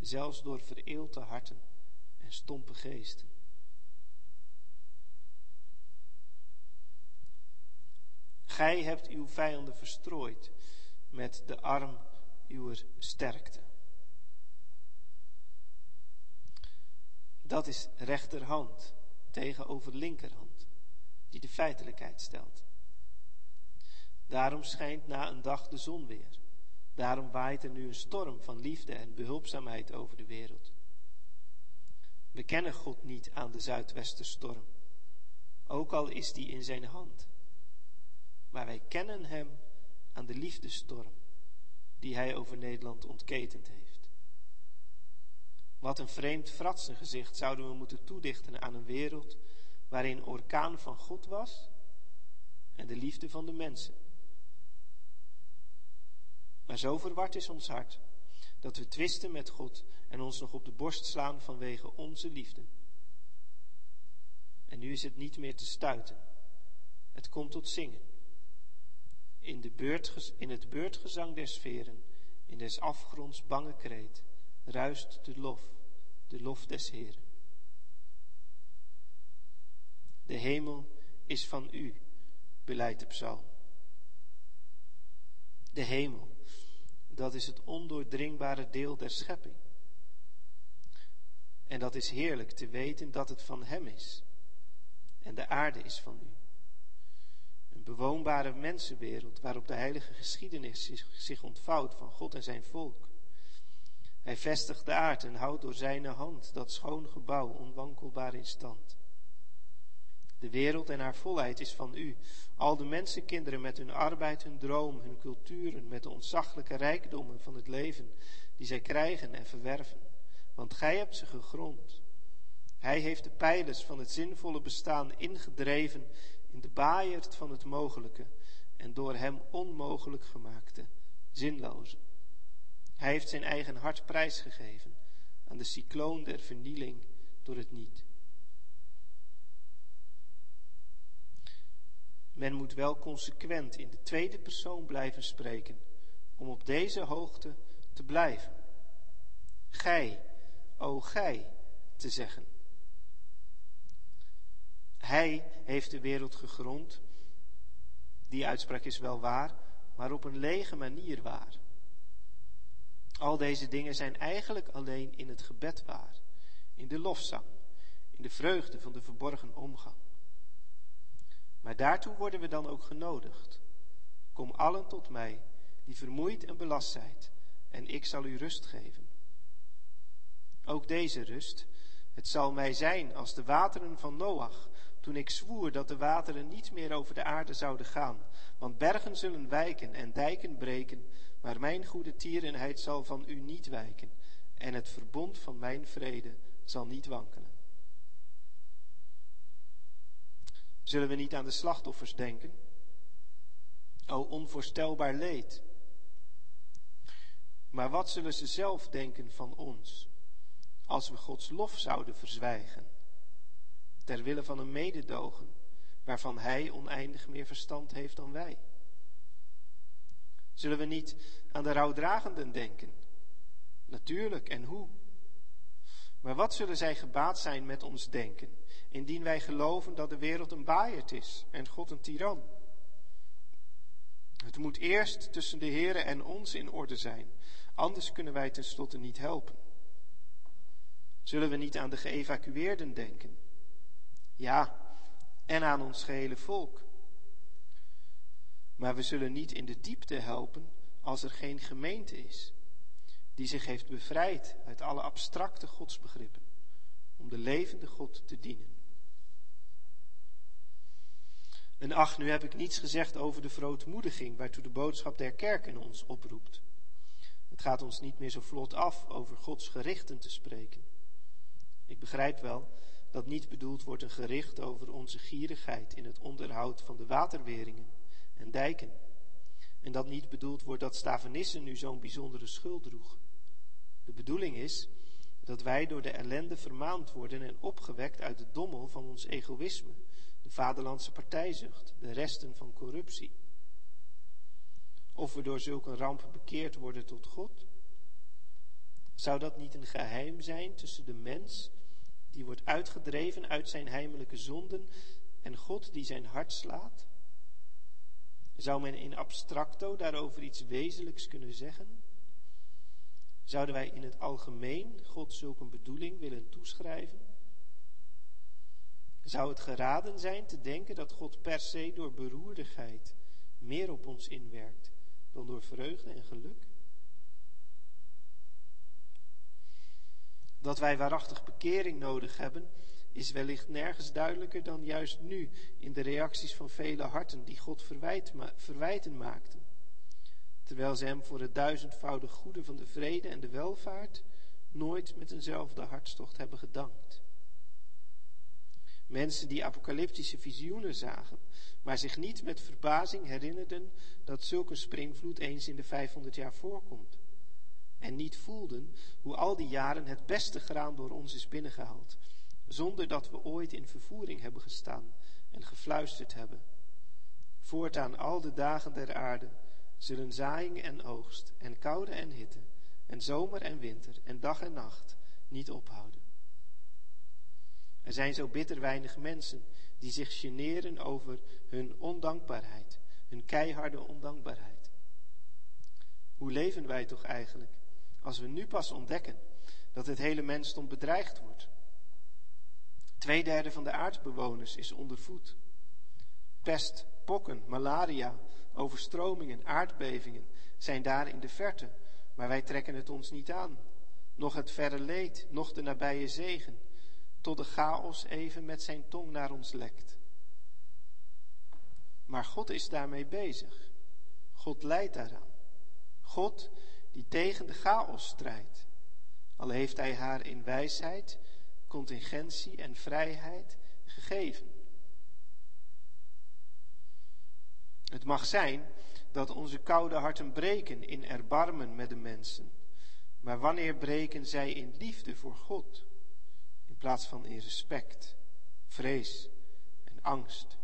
zelfs door vereelte harten en stompe geesten. Gij hebt uw vijanden verstrooid met de arm uw sterkte. Dat is rechterhand tegenover linkerhand, die de feitelijkheid stelt. Daarom schijnt na een dag de zon weer. Daarom waait er nu een storm van liefde en behulpzaamheid over de wereld. We kennen God niet aan de zuidwesterstorm, ook al is die in zijn hand. Maar wij kennen hem aan de liefdestorm die hij over Nederland ontketend heeft. Wat een vreemd fratsengezicht zouden we moeten toedichten aan een wereld waarin orkaan van God was en de liefde van de mensen. Maar zo verward is ons hart dat we twisten met God en ons nog op de borst slaan vanwege onze liefde. En nu is het niet meer te stuiten. Het komt tot zingen. In, de beurt, in het beurtgezang der sferen, in des afgronds bange kreet, ruist de lof, de lof des Heeren. De hemel is van u, beleidt de psalm. De hemel, dat is het ondoordringbare deel der schepping. En dat is heerlijk te weten dat het van Hem is. En de aarde is van u. Een bewoonbare mensenwereld waarop de heilige geschiedenis zich ontvouwt van God en zijn volk. Hij vestigt de aard en houdt door zijn hand dat schoon gebouw onwankelbaar in stand. De wereld en haar volheid is van u. Al de mensenkinderen met hun arbeid, hun droom, hun culturen, met de ontzaglijke rijkdommen van het leven die zij krijgen en verwerven. Want gij hebt ze gegrond. Hij heeft de pijlers van het zinvolle bestaan ingedreven in de baaierd van het mogelijke en door hem onmogelijk gemaakte, zinloze. Hij heeft zijn eigen hart prijsgegeven aan de cycloon der vernieling door het niet. Men moet wel consequent in de tweede persoon blijven spreken om op deze hoogte te blijven. Gij, o gij, te zeggen. Hij heeft de wereld gegrond. Die uitspraak is wel waar, maar op een lege manier waar. Al deze dingen zijn eigenlijk alleen in het gebed waar, in de lofzang, in de vreugde van de verborgen omgang. Maar daartoe worden we dan ook genodigd. Kom allen tot mij, die vermoeid en belast zijt, en ik zal u rust geven. Ook deze rust, het zal mij zijn als de wateren van Noach, toen ik zwoer dat de wateren niet meer over de aarde zouden gaan, want bergen zullen wijken en dijken breken, maar mijn goede tierenheid zal van u niet wijken, en het verbond van mijn vrede zal niet wankelen. Zullen we niet aan de slachtoffers denken? O onvoorstelbaar leed. Maar wat zullen ze zelf denken van ons, als we Gods lof zouden verzwijgen, ter wille van een mededogen, waarvan Hij oneindig meer verstand heeft dan wij? Zullen we niet aan de rouwdragenden denken? Natuurlijk, en hoe? Maar wat zullen zij gebaat zijn met ons denken, indien wij geloven dat de wereld een baaierd is en God een tiran? Het moet eerst tussen de Here en ons in orde zijn, anders kunnen wij tenslotte niet helpen. Zullen we niet aan de geëvacueerden denken? Ja, en aan ons gehele volk. Maar we zullen niet in de diepte helpen als er geen gemeente is die zich heeft bevrijd uit alle abstracte godsbegrippen om de levende God te dienen. En ach, nu heb ik niets gezegd over de verootmoediging waartoe de boodschap der kerk in ons oproept. Het gaat ons niet meer zo vlot af over Gods gerichten te spreken. Ik begrijp wel dat niet bedoeld wordt een gericht over onze gierigheid in het onderhoud van de waterweringen en dijken. En dat niet bedoeld wordt dat Stavenissen nu zo'n bijzondere schuld droeg. De bedoeling is dat wij door de ellende vermaand worden en opgewekt uit de dommel van ons egoïsme, de vaderlandse partijzucht, de resten van corruptie. Of we door zulke rampen bekeerd worden tot God? Zou dat niet een geheim zijn tussen de mens die wordt uitgedreven uit zijn heimelijke zonden en God die zijn hart slaat? Zou men in abstracto daarover iets wezenlijks kunnen zeggen? Zouden wij in het algemeen God zulke bedoeling willen toeschrijven? Zou het geraden zijn te denken dat God per se door beroerdigheid meer op ons inwerkt dan door vreugde en geluk? Dat wij waarachtig bekering nodig hebben, is wellicht nergens duidelijker dan juist nu in de reacties van vele harten die God verwijt, verwijten maakten. Terwijl ze hem voor het duizendvoudig goede van de vrede en de welvaart nooit met eenzelfde hartstocht hebben gedankt. Mensen die apocalyptische visioenen zagen, maar zich niet met verbazing herinnerden dat zulke springvloed eens in de 500 jaar voorkomt. En niet voelden hoe al die jaren het beste graan door ons is binnengehaald, zonder dat we ooit in vervoering hebben gestaan en gefluisterd hebben. Voortaan al de dagen der aarde zullen zaaiing en oogst en koude en hitte en zomer en winter en dag en nacht niet ophouden. Er zijn zo bitter weinig mensen die zich generen over hun ondankbaarheid, hun keiharde ondankbaarheid. Hoe leven wij toch eigenlijk als we nu pas ontdekken dat het hele mensdom bedreigd wordt? Tweederde van de aardbewoners is ondervoed. Pest, pokken, malaria, overstromingen, aardbevingen zijn daar in de verte, maar wij trekken het ons niet aan. Nog het verre leed, nog de nabije zegen, tot de chaos even met zijn tong naar ons lekt. Maar God is daarmee bezig. God leidt daaraan. God die tegen de chaos strijdt. Al heeft hij haar in wijsheid, contingentie en vrijheid gegeven. Het mag zijn dat onze koude harten breken in erbarmen met de mensen. Maar wanneer breken zij in liefde voor God? In plaats van in respect, vrees en angst.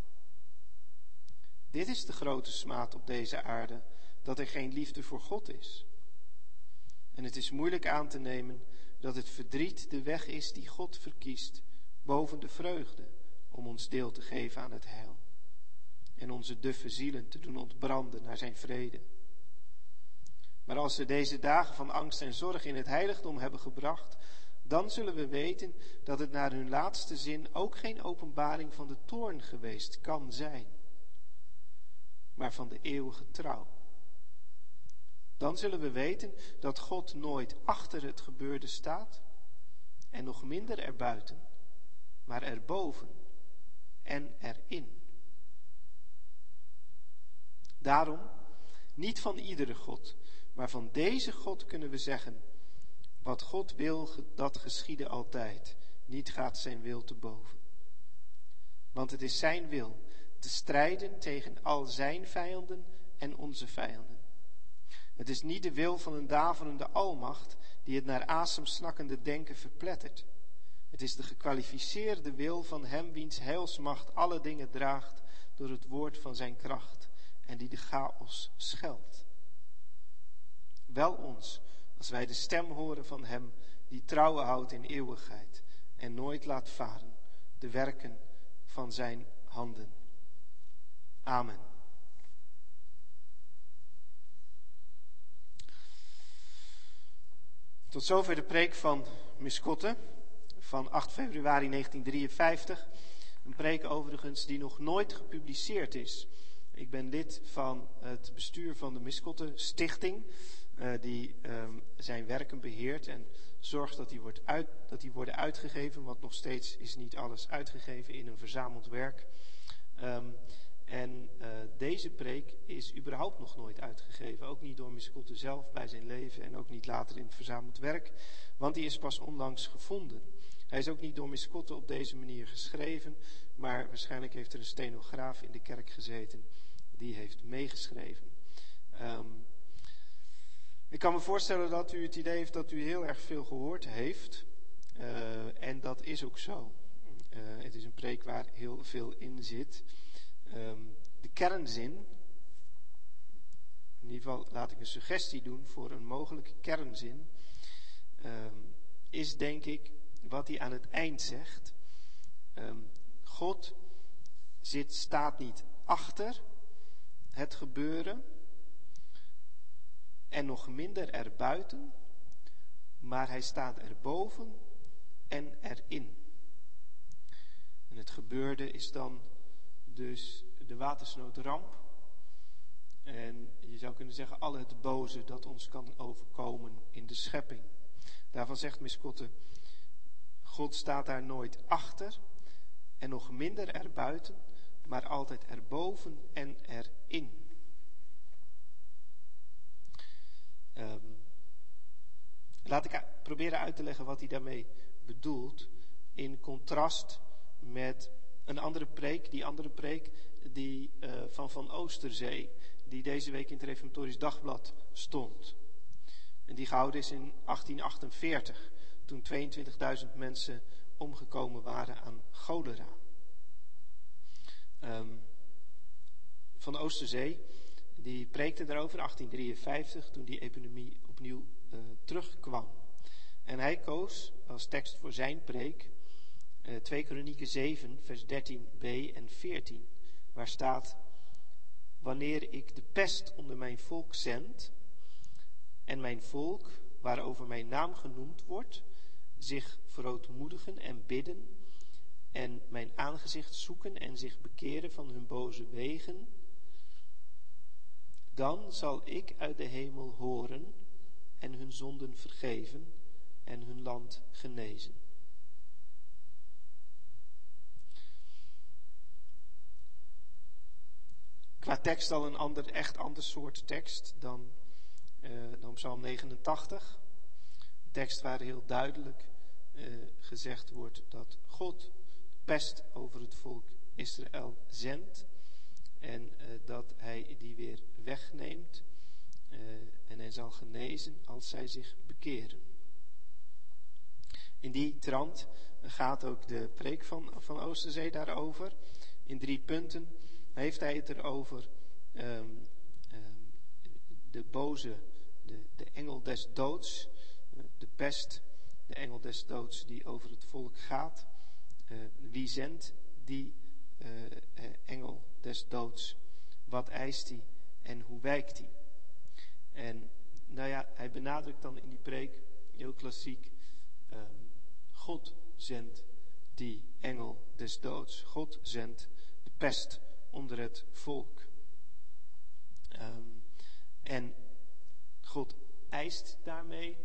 Dit is de grote smaad op deze aarde, dat er geen liefde voor God is. En het is moeilijk aan te nemen dat het verdriet de weg is die God verkiest boven de vreugde om ons deel te geven aan het heil en onze duffe zielen te doen ontbranden naar zijn vrede. Maar als we deze dagen van angst en zorg in het heiligdom hebben gebracht, dan zullen we weten dat het naar hun laatste zin ook geen openbaring van de toorn geweest kan zijn, maar van de eeuwige trouw. Dan zullen we weten dat God nooit achter het gebeurde staat en nog minder erbuiten, maar erboven en erin. Daarom, niet van iedere God, maar van deze God kunnen we zeggen, wat God wil, dat geschieden altijd, niet gaat zijn wil te boven. Want het is zijn wil te strijden tegen al zijn vijanden en onze vijanden. Het is niet de wil van een daverende almacht die het naar asem snakkende denken verplettert. Het is de gekwalificeerde wil van hem wiens heilsmacht alle dingen draagt door het woord van zijn kracht en die de chaos scheldt. Wel ons, als wij de stem horen van Hem die trouwen houdt in eeuwigheid en nooit laat varen de werken van Zijn handen. Amen. Tot zover de preek van Miskotte van 8 februari 1953. Een preek overigens die nog nooit gepubliceerd is. Ik ben lid van het bestuur van de Miskotte Stichting, uh, die um, zijn werken beheert en zorgt dat die, wordt uit, dat die worden uitgegeven, want nog steeds is niet alles uitgegeven in een verzameld werk. Um, en uh, deze preek is überhaupt nog nooit uitgegeven, ook niet door Miskotte zelf bij zijn leven en ook niet later in het verzameld werk, want die is pas onlangs gevonden. Hij is ook niet door Miskotte op deze manier geschreven, maar waarschijnlijk heeft er een stenograaf in de kerk gezeten die heeft meegeschreven. Um, ik kan me voorstellen dat u het idee heeft dat u heel erg veel gehoord heeft. Uh, en dat is ook zo. Uh, het is een preek waar heel veel in zit. Um, de kernzin, in ieder ieder geval laat ik een suggestie doen voor een mogelijke kernzin, ehm, is denk ik wat hij aan het eind zegt. Ehm, God zit, staat niet achter het gebeuren en nog minder erbuiten, maar hij staat erboven en erin. En het gebeurde is dan dus de watersnoodramp. En je zou kunnen zeggen, al het boze dat ons kan overkomen in de schepping. Daarvan zegt Miskotte, God staat daar nooit achter en nog minder erbuiten, maar altijd erboven en erin. Um, laat ik proberen uit te leggen wat hij daarmee bedoelt, in contrast met een andere preek, die andere preek die, uh, van Van Oosterzee, die deze week in het Reformatorisch Dagblad stond. En die gehouden is in 1848, toen 22.000 mensen omgekomen waren aan cholera. Um, van Oosterzee, die preekte daarover in 1853, toen die epidemie opnieuw uh, terugkwam. En hij koos als tekst voor zijn preek uh, 2 Kronieken 7, vers 13b en 14, waar staat: Wanneer ik de pest onder mijn volk zend, en mijn volk, waarover mijn naam genoemd wordt, zich verootmoedigen en bidden, en mijn aangezicht zoeken en zich bekeren van hun boze wegen, dan zal ik uit de hemel horen en hun zonden vergeven en hun land genezen. Qua tekst al een ander, echt ander soort tekst dan, uh, dan Psalm 89. Een tekst waar heel duidelijk uh, gezegd wordt dat God pest over het volk Israël zendt en uh, dat hij die weer wegneemt en hij zal genezen als zij zich bekeren. In die trant gaat ook de preek van, van Oosterzee daarover. In drie punten heeft hij het erover. Um, de boze, de, de engel des doods, de pest, de engel des doods die over het volk gaat. Uh, wie zendt die uh, engel des doods? Wat eist hij en hoe wijkt hij? En nou ja, hij benadrukt dan in die preek, heel klassiek, um, God zendt die engel des doods. God zendt de pest onder het volk. Um, en God eist daarmee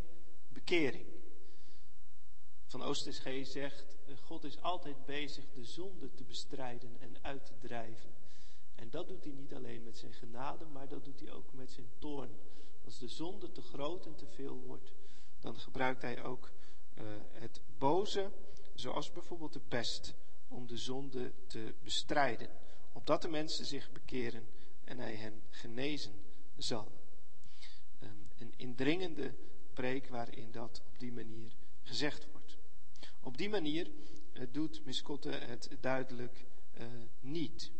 bekering. Van Oosterschee zegt, God is altijd bezig de zonde te bestrijden en uit te drijven. En dat doet hij niet alleen met zijn genade, maar dat doet hij ook met zijn toorn. Als de zonde te groot en te veel wordt, dan gebruikt hij ook uh, het boze, zoals bijvoorbeeld de pest, om de zonde te bestrijden. Opdat de mensen zich bekeren en hij hen genezen zal. Een indringende preek waarin dat op die manier gezegd wordt. Op die manier uh, doet Miskotte het duidelijk uh, niet.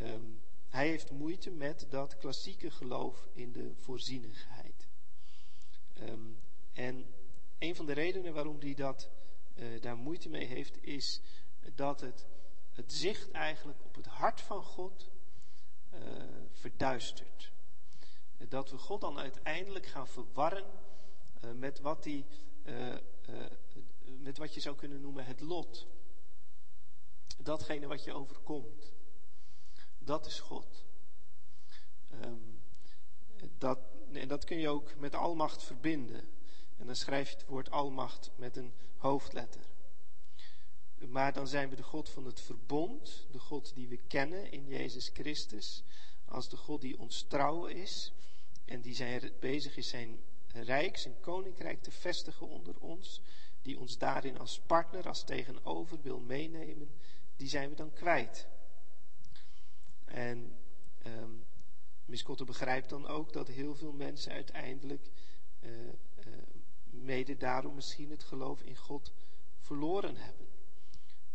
Um, hij heeft moeite met dat klassieke geloof in de voorzienigheid. Um, en een van de redenen waarom hij dat, uh, daar moeite mee heeft, is dat het, het zicht eigenlijk op het hart van God uh, verduistert. Dat we God dan uiteindelijk gaan verwarren uh, met wat die, met wat je zou kunnen noemen het lot. Datgene wat je overkomt. Dat is God. Um, dat, en dat kun je ook met almacht verbinden. En dan schrijf je het woord almacht met een hoofdletter. Maar dan zijn we de God van het verbond, de God die we kennen in Jezus Christus, als de God die ons trouw is en die zijn, bezig is zijn rijk, zijn koninkrijk te vestigen onder ons, die ons daarin als partner, als tegenover wil meenemen, die zijn we dan kwijt. En um, Miss Kotter begrijpt dan ook dat heel veel mensen uiteindelijk uh, mede daarom misschien het geloof in God verloren hebben.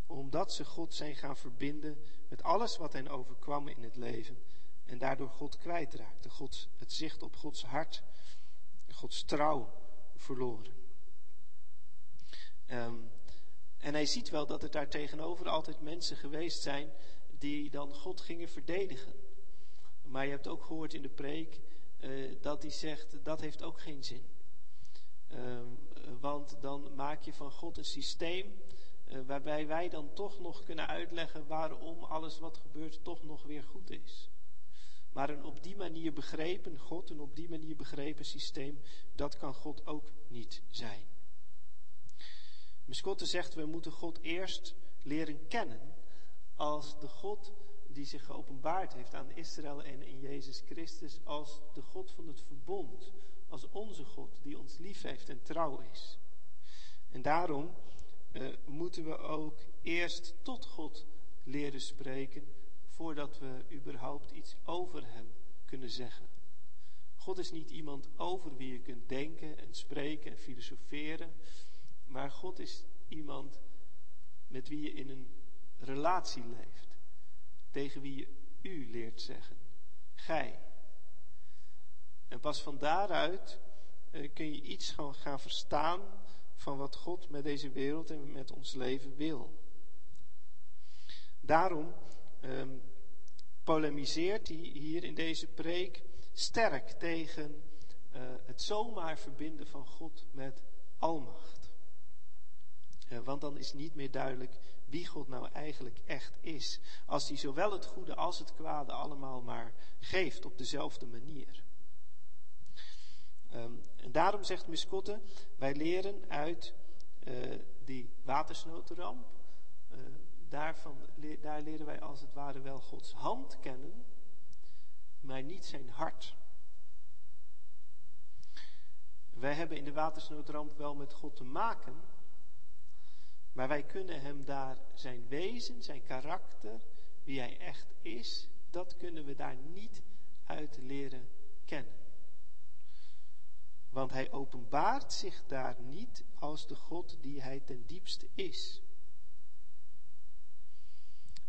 Omdat ze God zijn gaan verbinden met alles wat hen overkwam in het leven en daardoor God kwijtraakte. God, het zicht op Gods hart, Gods trouw verloren. Ehm, en hij ziet wel dat er daar tegenover altijd mensen geweest zijn die dan God gingen verdedigen. Maar je hebt ook gehoord in de preek uh, dat hij zegt dat heeft ook geen zin. Uh, want dan maak je van God een systeem waarbij wij dan toch nog kunnen uitleggen waarom alles wat gebeurt toch nog weer goed is. Maar een op die manier begrepen God, een op die manier begrepen systeem, dat kan God ook niet zijn. Miscotte zegt, we moeten God eerst leren kennen als de God die zich geopenbaard heeft aan Israël en in Jezus Christus, als de God van het verbond, als onze God die ons lief heeft en trouw is. En daarom uh, moeten we ook eerst tot God leren spreken voordat we überhaupt iets over Hem kunnen zeggen. God is niet iemand over wie je kunt denken en spreken en filosoferen, maar God is iemand met wie je in een relatie leeft, tegen wie je u leert zeggen, gij. En pas van daaruit uh, kun je iets gaan verstaan van wat God met deze wereld en met ons leven wil. Daarom um, polemiseert hij hier in deze preek sterk tegen uh, het zomaar verbinden van God met almacht. Uh, want dan is niet meer duidelijk wie God nou eigenlijk echt is. Als hij zowel het goede als het kwade allemaal maar geeft op dezelfde manier. Um, en daarom zegt Miskotte, wij leren uit uh, die watersnoodramp, uh, daarvan, daar leren wij als het ware wel Gods hand kennen, maar niet zijn hart. Wij hebben in de watersnoodramp wel met God te maken, maar wij kunnen hem daar zijn wezen, zijn karakter, wie hij echt is, dat kunnen we daar niet uit leren kennen. Want hij openbaart zich daar niet als de God die hij ten diepste is.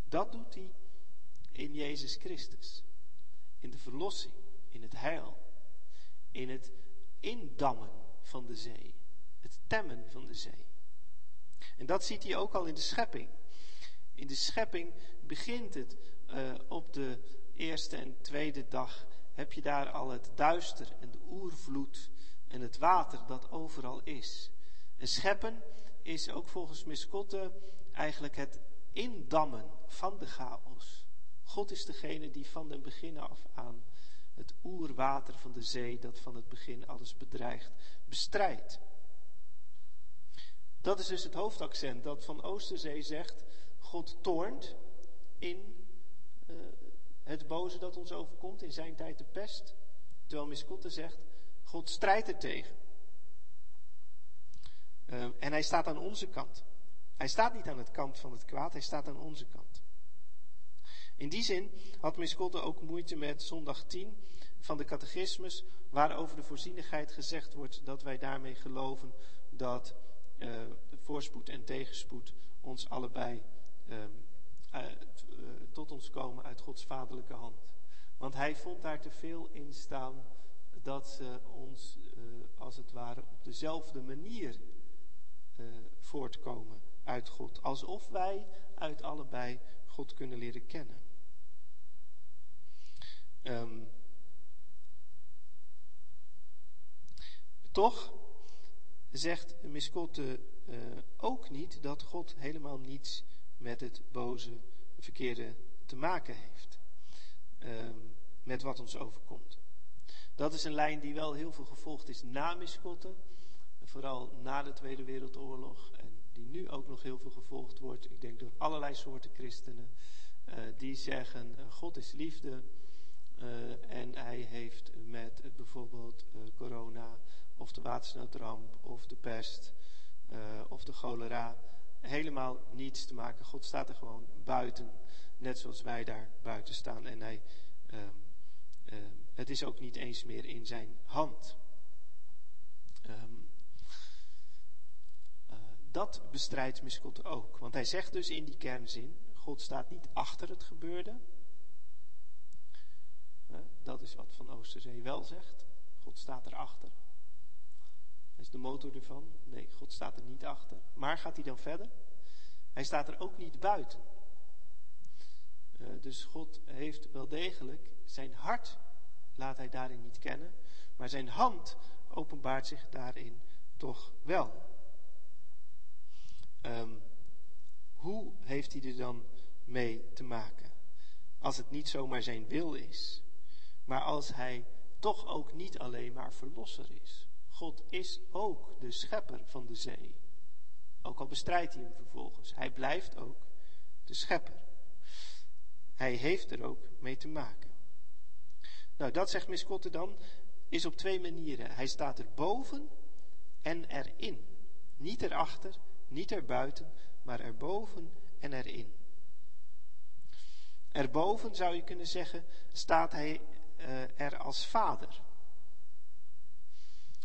Dat doet hij in Jezus Christus. In de verlossing, in het heil, in het indammen van de zee, het temmen van de zee. En dat ziet hij ook al in de schepping. In de schepping begint het uh, op de eerste en tweede dag. Heb je daar al het duister en de oervloed en het water dat overal is. En scheppen is ook volgens Miskotte eigenlijk het indammen van de chaos. God is degene die van den begin af aan het oerwater van de zee, dat van het begin alles bedreigt, bestrijdt. Dat is dus het hoofdaccent dat van Oosterzee zegt, God toornt in uh, het boze dat ons overkomt, in zijn tijd de pest. Terwijl Miskotte zegt, God strijdt er tegen. Uh, en hij staat aan onze kant. Hij staat niet aan het kant van het kwaad, hij staat aan onze kant. In die zin had Miskotte ook moeite met zondag 10 van de catechismus, waar over de voorzienigheid gezegd wordt dat wij daarmee geloven dat uh, voorspoed en tegenspoed ons allebei uit, uh, tot ons komen uit Gods vaderlijke hand. Want hij vond daar te veel in staan dat ze ons als het ware op dezelfde manier voortkomen uit God. Alsof wij uit allebei God kunnen leren kennen. Um, toch zegt Miskotte uh, ook niet dat God helemaal niets met het boze, verkeerde te maken heeft. Uh, met wat ons overkomt. Dat is een lijn die wel heel veel gevolgd is na Miskotte. Vooral na de Tweede Wereldoorlog. En die nu ook nog heel veel gevolgd wordt. Ik denk door allerlei soorten christenen. Uh, die zeggen, God is liefde. en hij heeft met bijvoorbeeld corona of de watersnoodramp of de pest of de cholera helemaal niets te maken. God staat er gewoon buiten, net zoals wij daar buiten staan. En hij, uh, uh, het is ook niet eens meer in zijn hand. Um, dat bestrijdt Miskot ook. Want hij zegt dus in die kernzin: God staat niet achter het gebeurde, Dat is wat Van Oosterzee wel zegt. God staat erachter. Hij is de motor ervan. Nee, God staat er niet achter. Maar gaat hij dan verder? Hij staat er ook niet buiten. Uh, dus God heeft wel degelijk zijn hart, laat hij daarin niet kennen, maar zijn hand openbaart zich daarin toch wel. Um, hoe heeft hij er dan mee te maken? Als het niet zomaar zijn wil is, maar als hij toch ook niet alleen maar verlosser is. God is ook de schepper van de zee. Ook al bestrijdt hij hem vervolgens. Hij blijft ook de schepper. Hij heeft er ook mee te maken. Nou, dat zegt Miskotte dan, is op twee manieren. Hij staat er boven en erin. Niet erachter, niet erbuiten, maar erboven en erin. Erboven zou je kunnen zeggen, staat hij uh, er als vader.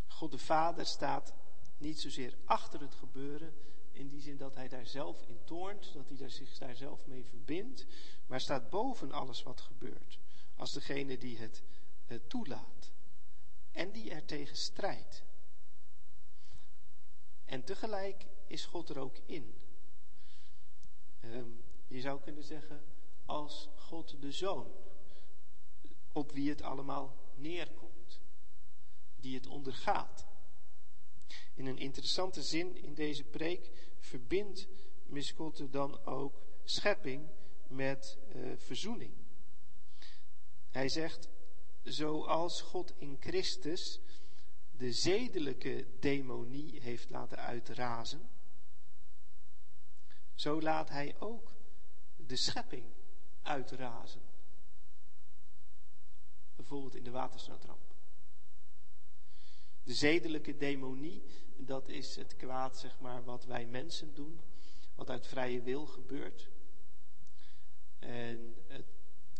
God de Vader staat niet zozeer achter het gebeuren, in die zin dat hij daar zelf in toornt, dat hij daar zich daar zelf mee verbindt, maar staat boven alles wat gebeurt, als degene die het uh, toelaat en die er tegen strijdt. En tegelijk is God er ook in. Um, je zou kunnen zeggen, als God de Zoon, op wie het allemaal neerkomt, die het ondergaat. In een interessante zin in deze preek verbindt Miskotte dan ook schepping met uh, verzoening. Hij zegt, zoals God in Christus de zedelijke demonie heeft laten uitrazen, zo laat hij ook de schepping uitrazen. Bijvoorbeeld in de watersnoodramp. De zedelijke demonie, dat is het kwaad, zeg maar, wat wij mensen doen, wat uit vrije wil gebeurt. En het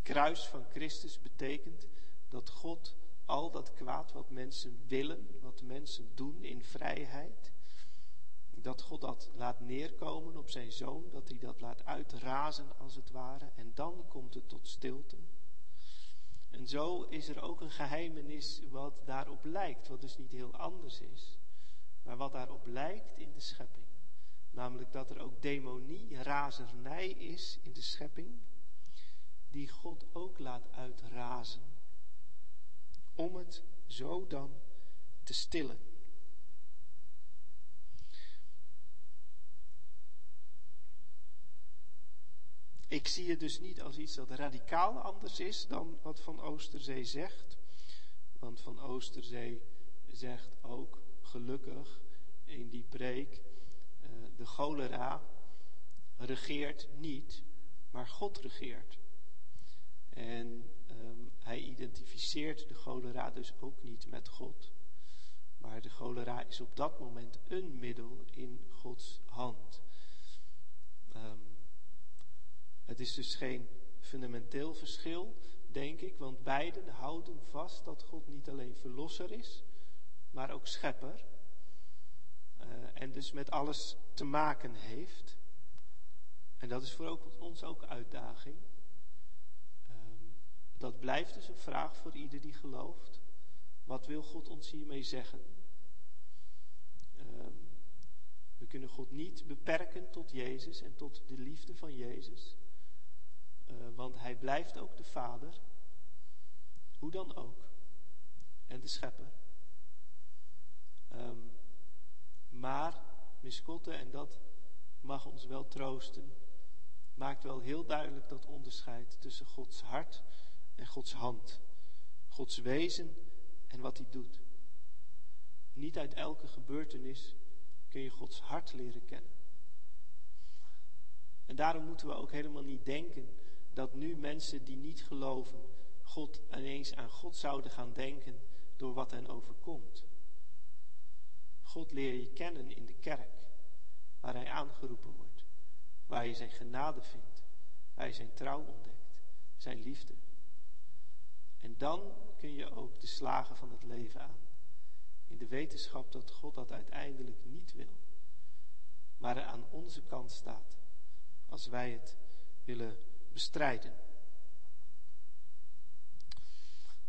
kruis van Christus betekent dat God al dat kwaad wat mensen willen, wat mensen doen in vrijheid, dat God dat laat neerkomen op zijn zoon, dat hij dat laat uitrazen als het ware, en dan komt het tot stilte. En zo is er ook een geheimenis wat daarop lijkt, wat dus niet heel anders is, maar wat daarop lijkt in de schepping. Namelijk dat er ook demonie, razernij is in de schepping, die God ook laat uitrazen, om het zo dan te stillen. Ik zie het dus niet als iets dat radicaal anders is dan wat Van Oosterzee zegt. Want Van Oosterzee zegt ook, gelukkig, in die preek, uh, de cholera regeert niet, maar God regeert. En um, hij identificeert de cholera dus ook niet met God. Maar de cholera is op dat moment een middel in Gods hand. Um, het is dus geen fundamenteel verschil, denk ik, want beiden houden vast dat God niet alleen verlosser is, maar ook schepper. Uh, en dus met alles te maken heeft. En dat is voor ons ook uitdaging. Dat blijft dus een vraag voor ieder die gelooft. Wat wil God ons hiermee zeggen? Um, we kunnen God niet beperken tot Jezus en tot de liefde van Jezus. Uh, want hij blijft ook de vader. Hoe dan ook. En de schepper. Um, maar Miskotte, en dat mag ons wel troosten, maakt wel heel duidelijk dat onderscheid tussen Gods hart en Gods hand. Gods wezen en wat hij doet. Niet uit elke gebeurtenis kun je Gods hart leren kennen. En daarom moeten we ook helemaal niet denken dat nu mensen die niet geloven, God ineens aan God zouden gaan denken door wat hen overkomt. God leer je kennen in de kerk, waar hij aangeroepen wordt, waar je zijn genade vindt, waar je zijn trouw ontdekt, zijn liefde. En dan kun je ook de slagen van het leven aan, in de wetenschap dat God dat uiteindelijk niet wil, maar er aan onze kant staat, als wij het willen bestrijden.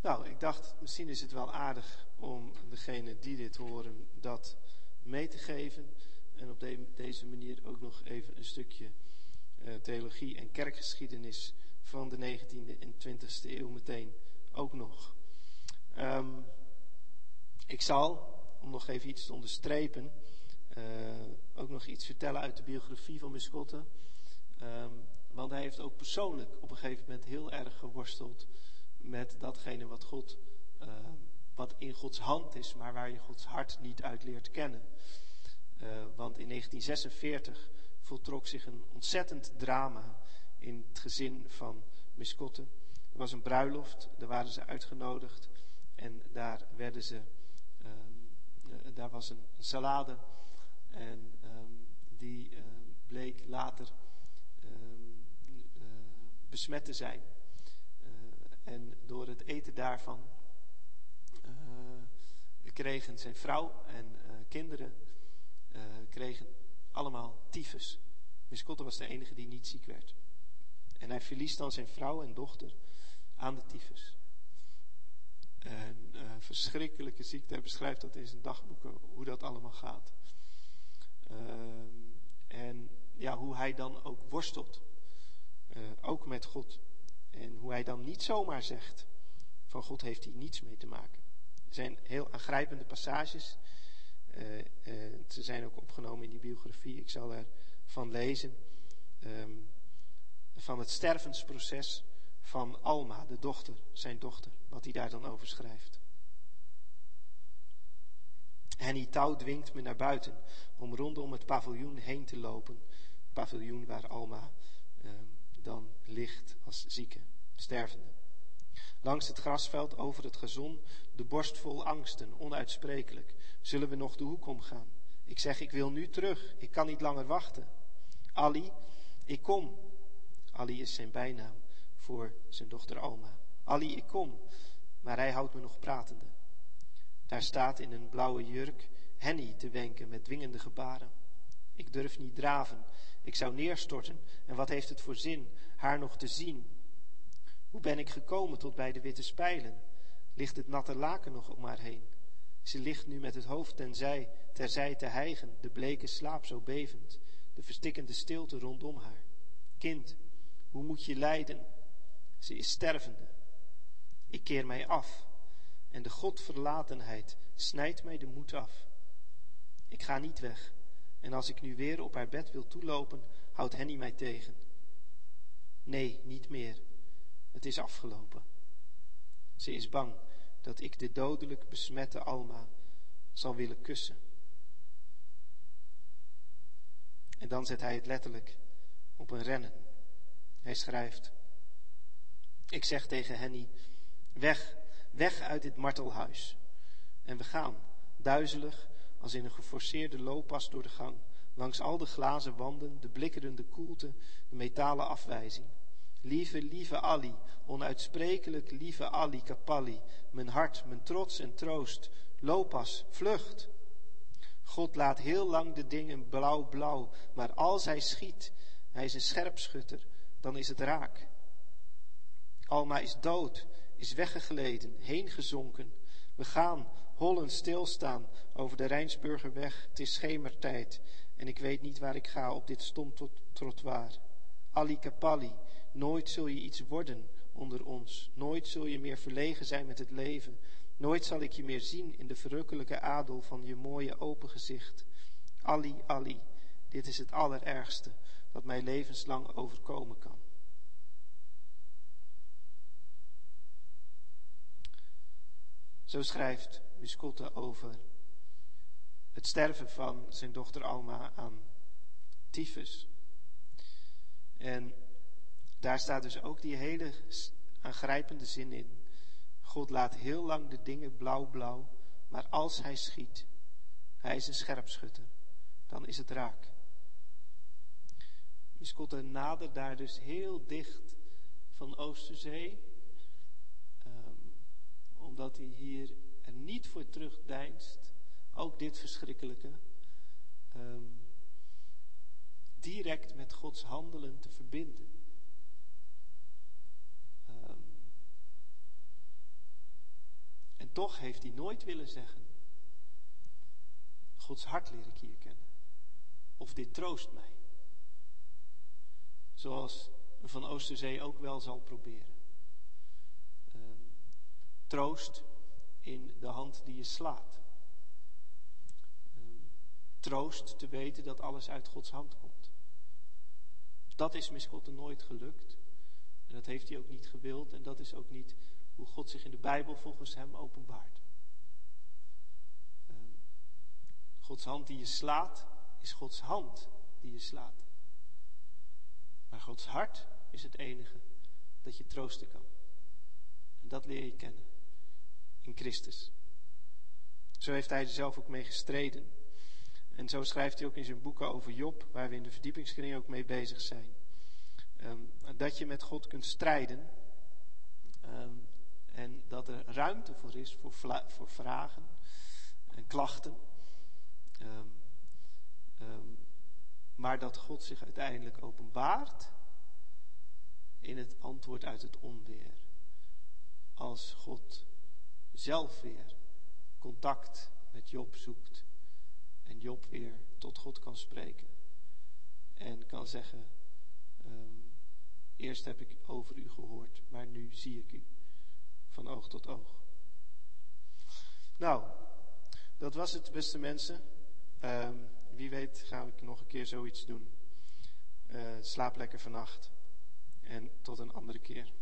Nou, ik dacht, misschien is het wel aardig om degene die dit horen dat mee te geven. En op deze manier ook nog even een stukje uh, theologie en kerkgeschiedenis van de 19e en 20e eeuw meteen ook nog. Um, ik zal, om nog even iets te onderstrepen, uh, ook nog iets vertellen uit de biografie van Muscotte. Um, want hij heeft ook persoonlijk op een gegeven moment heel erg geworsteld met datgene wat God, uh, wat in Gods hand is, maar waar je Gods hart niet uit leert kennen. Uh, want in 1946 voltrok zich een ontzettend drama in het gezin van Miscotte. Er was een bruiloft, daar waren ze uitgenodigd en daar werden ze, uh, daar was een salade en um, die uh, bleek later um, besmet te zijn. En door het eten daarvan kregen zijn vrouw en kinderen kregen allemaal tyfus. Miskotte was de enige die niet ziek werd. En hij verliest dan zijn vrouw en dochter aan de tyfus. Een verschrikkelijke ziekte. Hij beschrijft dat in zijn dagboeken, hoe dat allemaal gaat. Ehm, en ja, hoe hij dan ook worstelt. ook met God. En hoe hij dan niet zomaar zegt, van God heeft hier niets mee te maken. Er zijn heel aangrijpende passages. Uh, ze zijn ook opgenomen in die biografie. Ik zal ervan lezen. Um, van het stervensproces van Alma, de dochter, zijn dochter. Wat hij daar dan over schrijft. Henny Touw dwingt me naar buiten om rondom het paviljoen heen te lopen. Het paviljoen waar Alma um, dan ligt als zieke, stervende. Langs het grasveld over het gazon, de borst vol angsten, onuitsprekelijk. Zullen we nog de hoek omgaan? Ik zeg, ik wil nu terug, ik kan niet langer wachten. Ali, ik kom. Ali is zijn bijnaam voor zijn dochter Alma. Ali, ik kom. Maar hij houdt me nog pratende. Daar staat in een blauwe jurk Henny te wenken met dwingende gebaren. Ik durf niet draven, ik zou neerstorten. En wat heeft het voor zin haar nog te zien? Hoe ben ik gekomen tot bij de witte spijlen? Ligt het natte laken nog om haar heen? Ze ligt nu met het hoofd tenzij, terzij te hijgen, de bleke slaap zo bevend, de verstikkende stilte rondom haar. Kind, hoe moet je lijden? Ze is stervende. Ik keer mij af en de godverlatenheid snijdt mij de moed af. Ik ga niet weg en als ik nu weer op haar bed wil toelopen, houdt Henny mij tegen. Nee, niet meer. Het is afgelopen. Ze is bang dat ik de dodelijk besmette Alma zal willen kussen. En dan zet hij het letterlijk op een rennen. Hij schrijft: Ik zeg tegen Henny: Weg, weg uit dit martelhuis. En we gaan, duizelig, als in een geforceerde looppas door de gang, langs al de glazen wanden, de blikkerende koelte, de metalen afwijzing. Lieve, lieve Ali, onuitsprekelijk lieve Ali Kapali, mijn hart, mijn trots en troost, looppas, vlucht. God laat heel lang de dingen blauw-blauw, maar als hij schiet, hij is een scherpschutter, dan is het raak. Alma is dood, is weggegleden, heengezonken. We gaan, hollen stilstaan over de Rijnsburgerweg. Het is schemertijd en ik weet niet waar ik ga op dit stom trottoir. Ali Kapali, nooit zul je iets worden onder ons. Nooit zul je meer verlegen zijn met het leven. Nooit zal ik je meer zien in de verrukkelijke adel van je mooie open gezicht. Ali, Ali, dit is het allerergste dat mij levenslang overkomen kan. Zo schrijft Muscotte over het sterven van zijn dochter Alma aan tyfus. En daar staat dus ook die hele aangrijpende zin in. God laat heel lang de dingen blauw-blauw, maar als hij schiet, hij is een scherpschutter, dan is het raak. Muscotte nadert daar dus heel dicht van Oosterzee, omdat hij hier er niet voor terugdeinst, ook dit verschrikkelijke, um, direct met Gods handelen te verbinden. toch heeft hij nooit willen zeggen: Gods hart leer ik hier kennen. Of dit troost mij. Zoals Van Oosterzee ook wel zal proberen. Troost in de hand die je slaat. Ehm, troost te weten dat alles uit Gods hand komt. Dat is Miskotten nooit gelukt. En dat heeft hij ook niet gewild. En dat is ook niet hoe God zich in de Bijbel volgens hem openbaart. Ehm, Gods hand die je slaat, is Gods hand die je slaat. Maar Gods hart is het enige dat je troosten kan. En dat leer je kennen in Christus. Zo heeft hij er zelf ook mee gestreden. En zo schrijft hij ook in zijn boeken over Job, waar we in de verdiepingskring ook mee bezig zijn. Ehm, dat je met God kunt strijden. Ehm, en dat er ruimte voor is voor, voor vragen en klachten. Um, maar dat God zich uiteindelijk openbaart in het antwoord uit het onweer. Als God zelf weer contact met Job zoekt en Job weer tot God kan spreken en kan zeggen, um, eerst heb ik over u gehoord, maar nu zie ik u van oog tot oog. Nou, dat was het, beste mensen. Um, wie weet ga ik nog een keer zoiets doen. Uh, slaap lekker vannacht en tot een andere keer.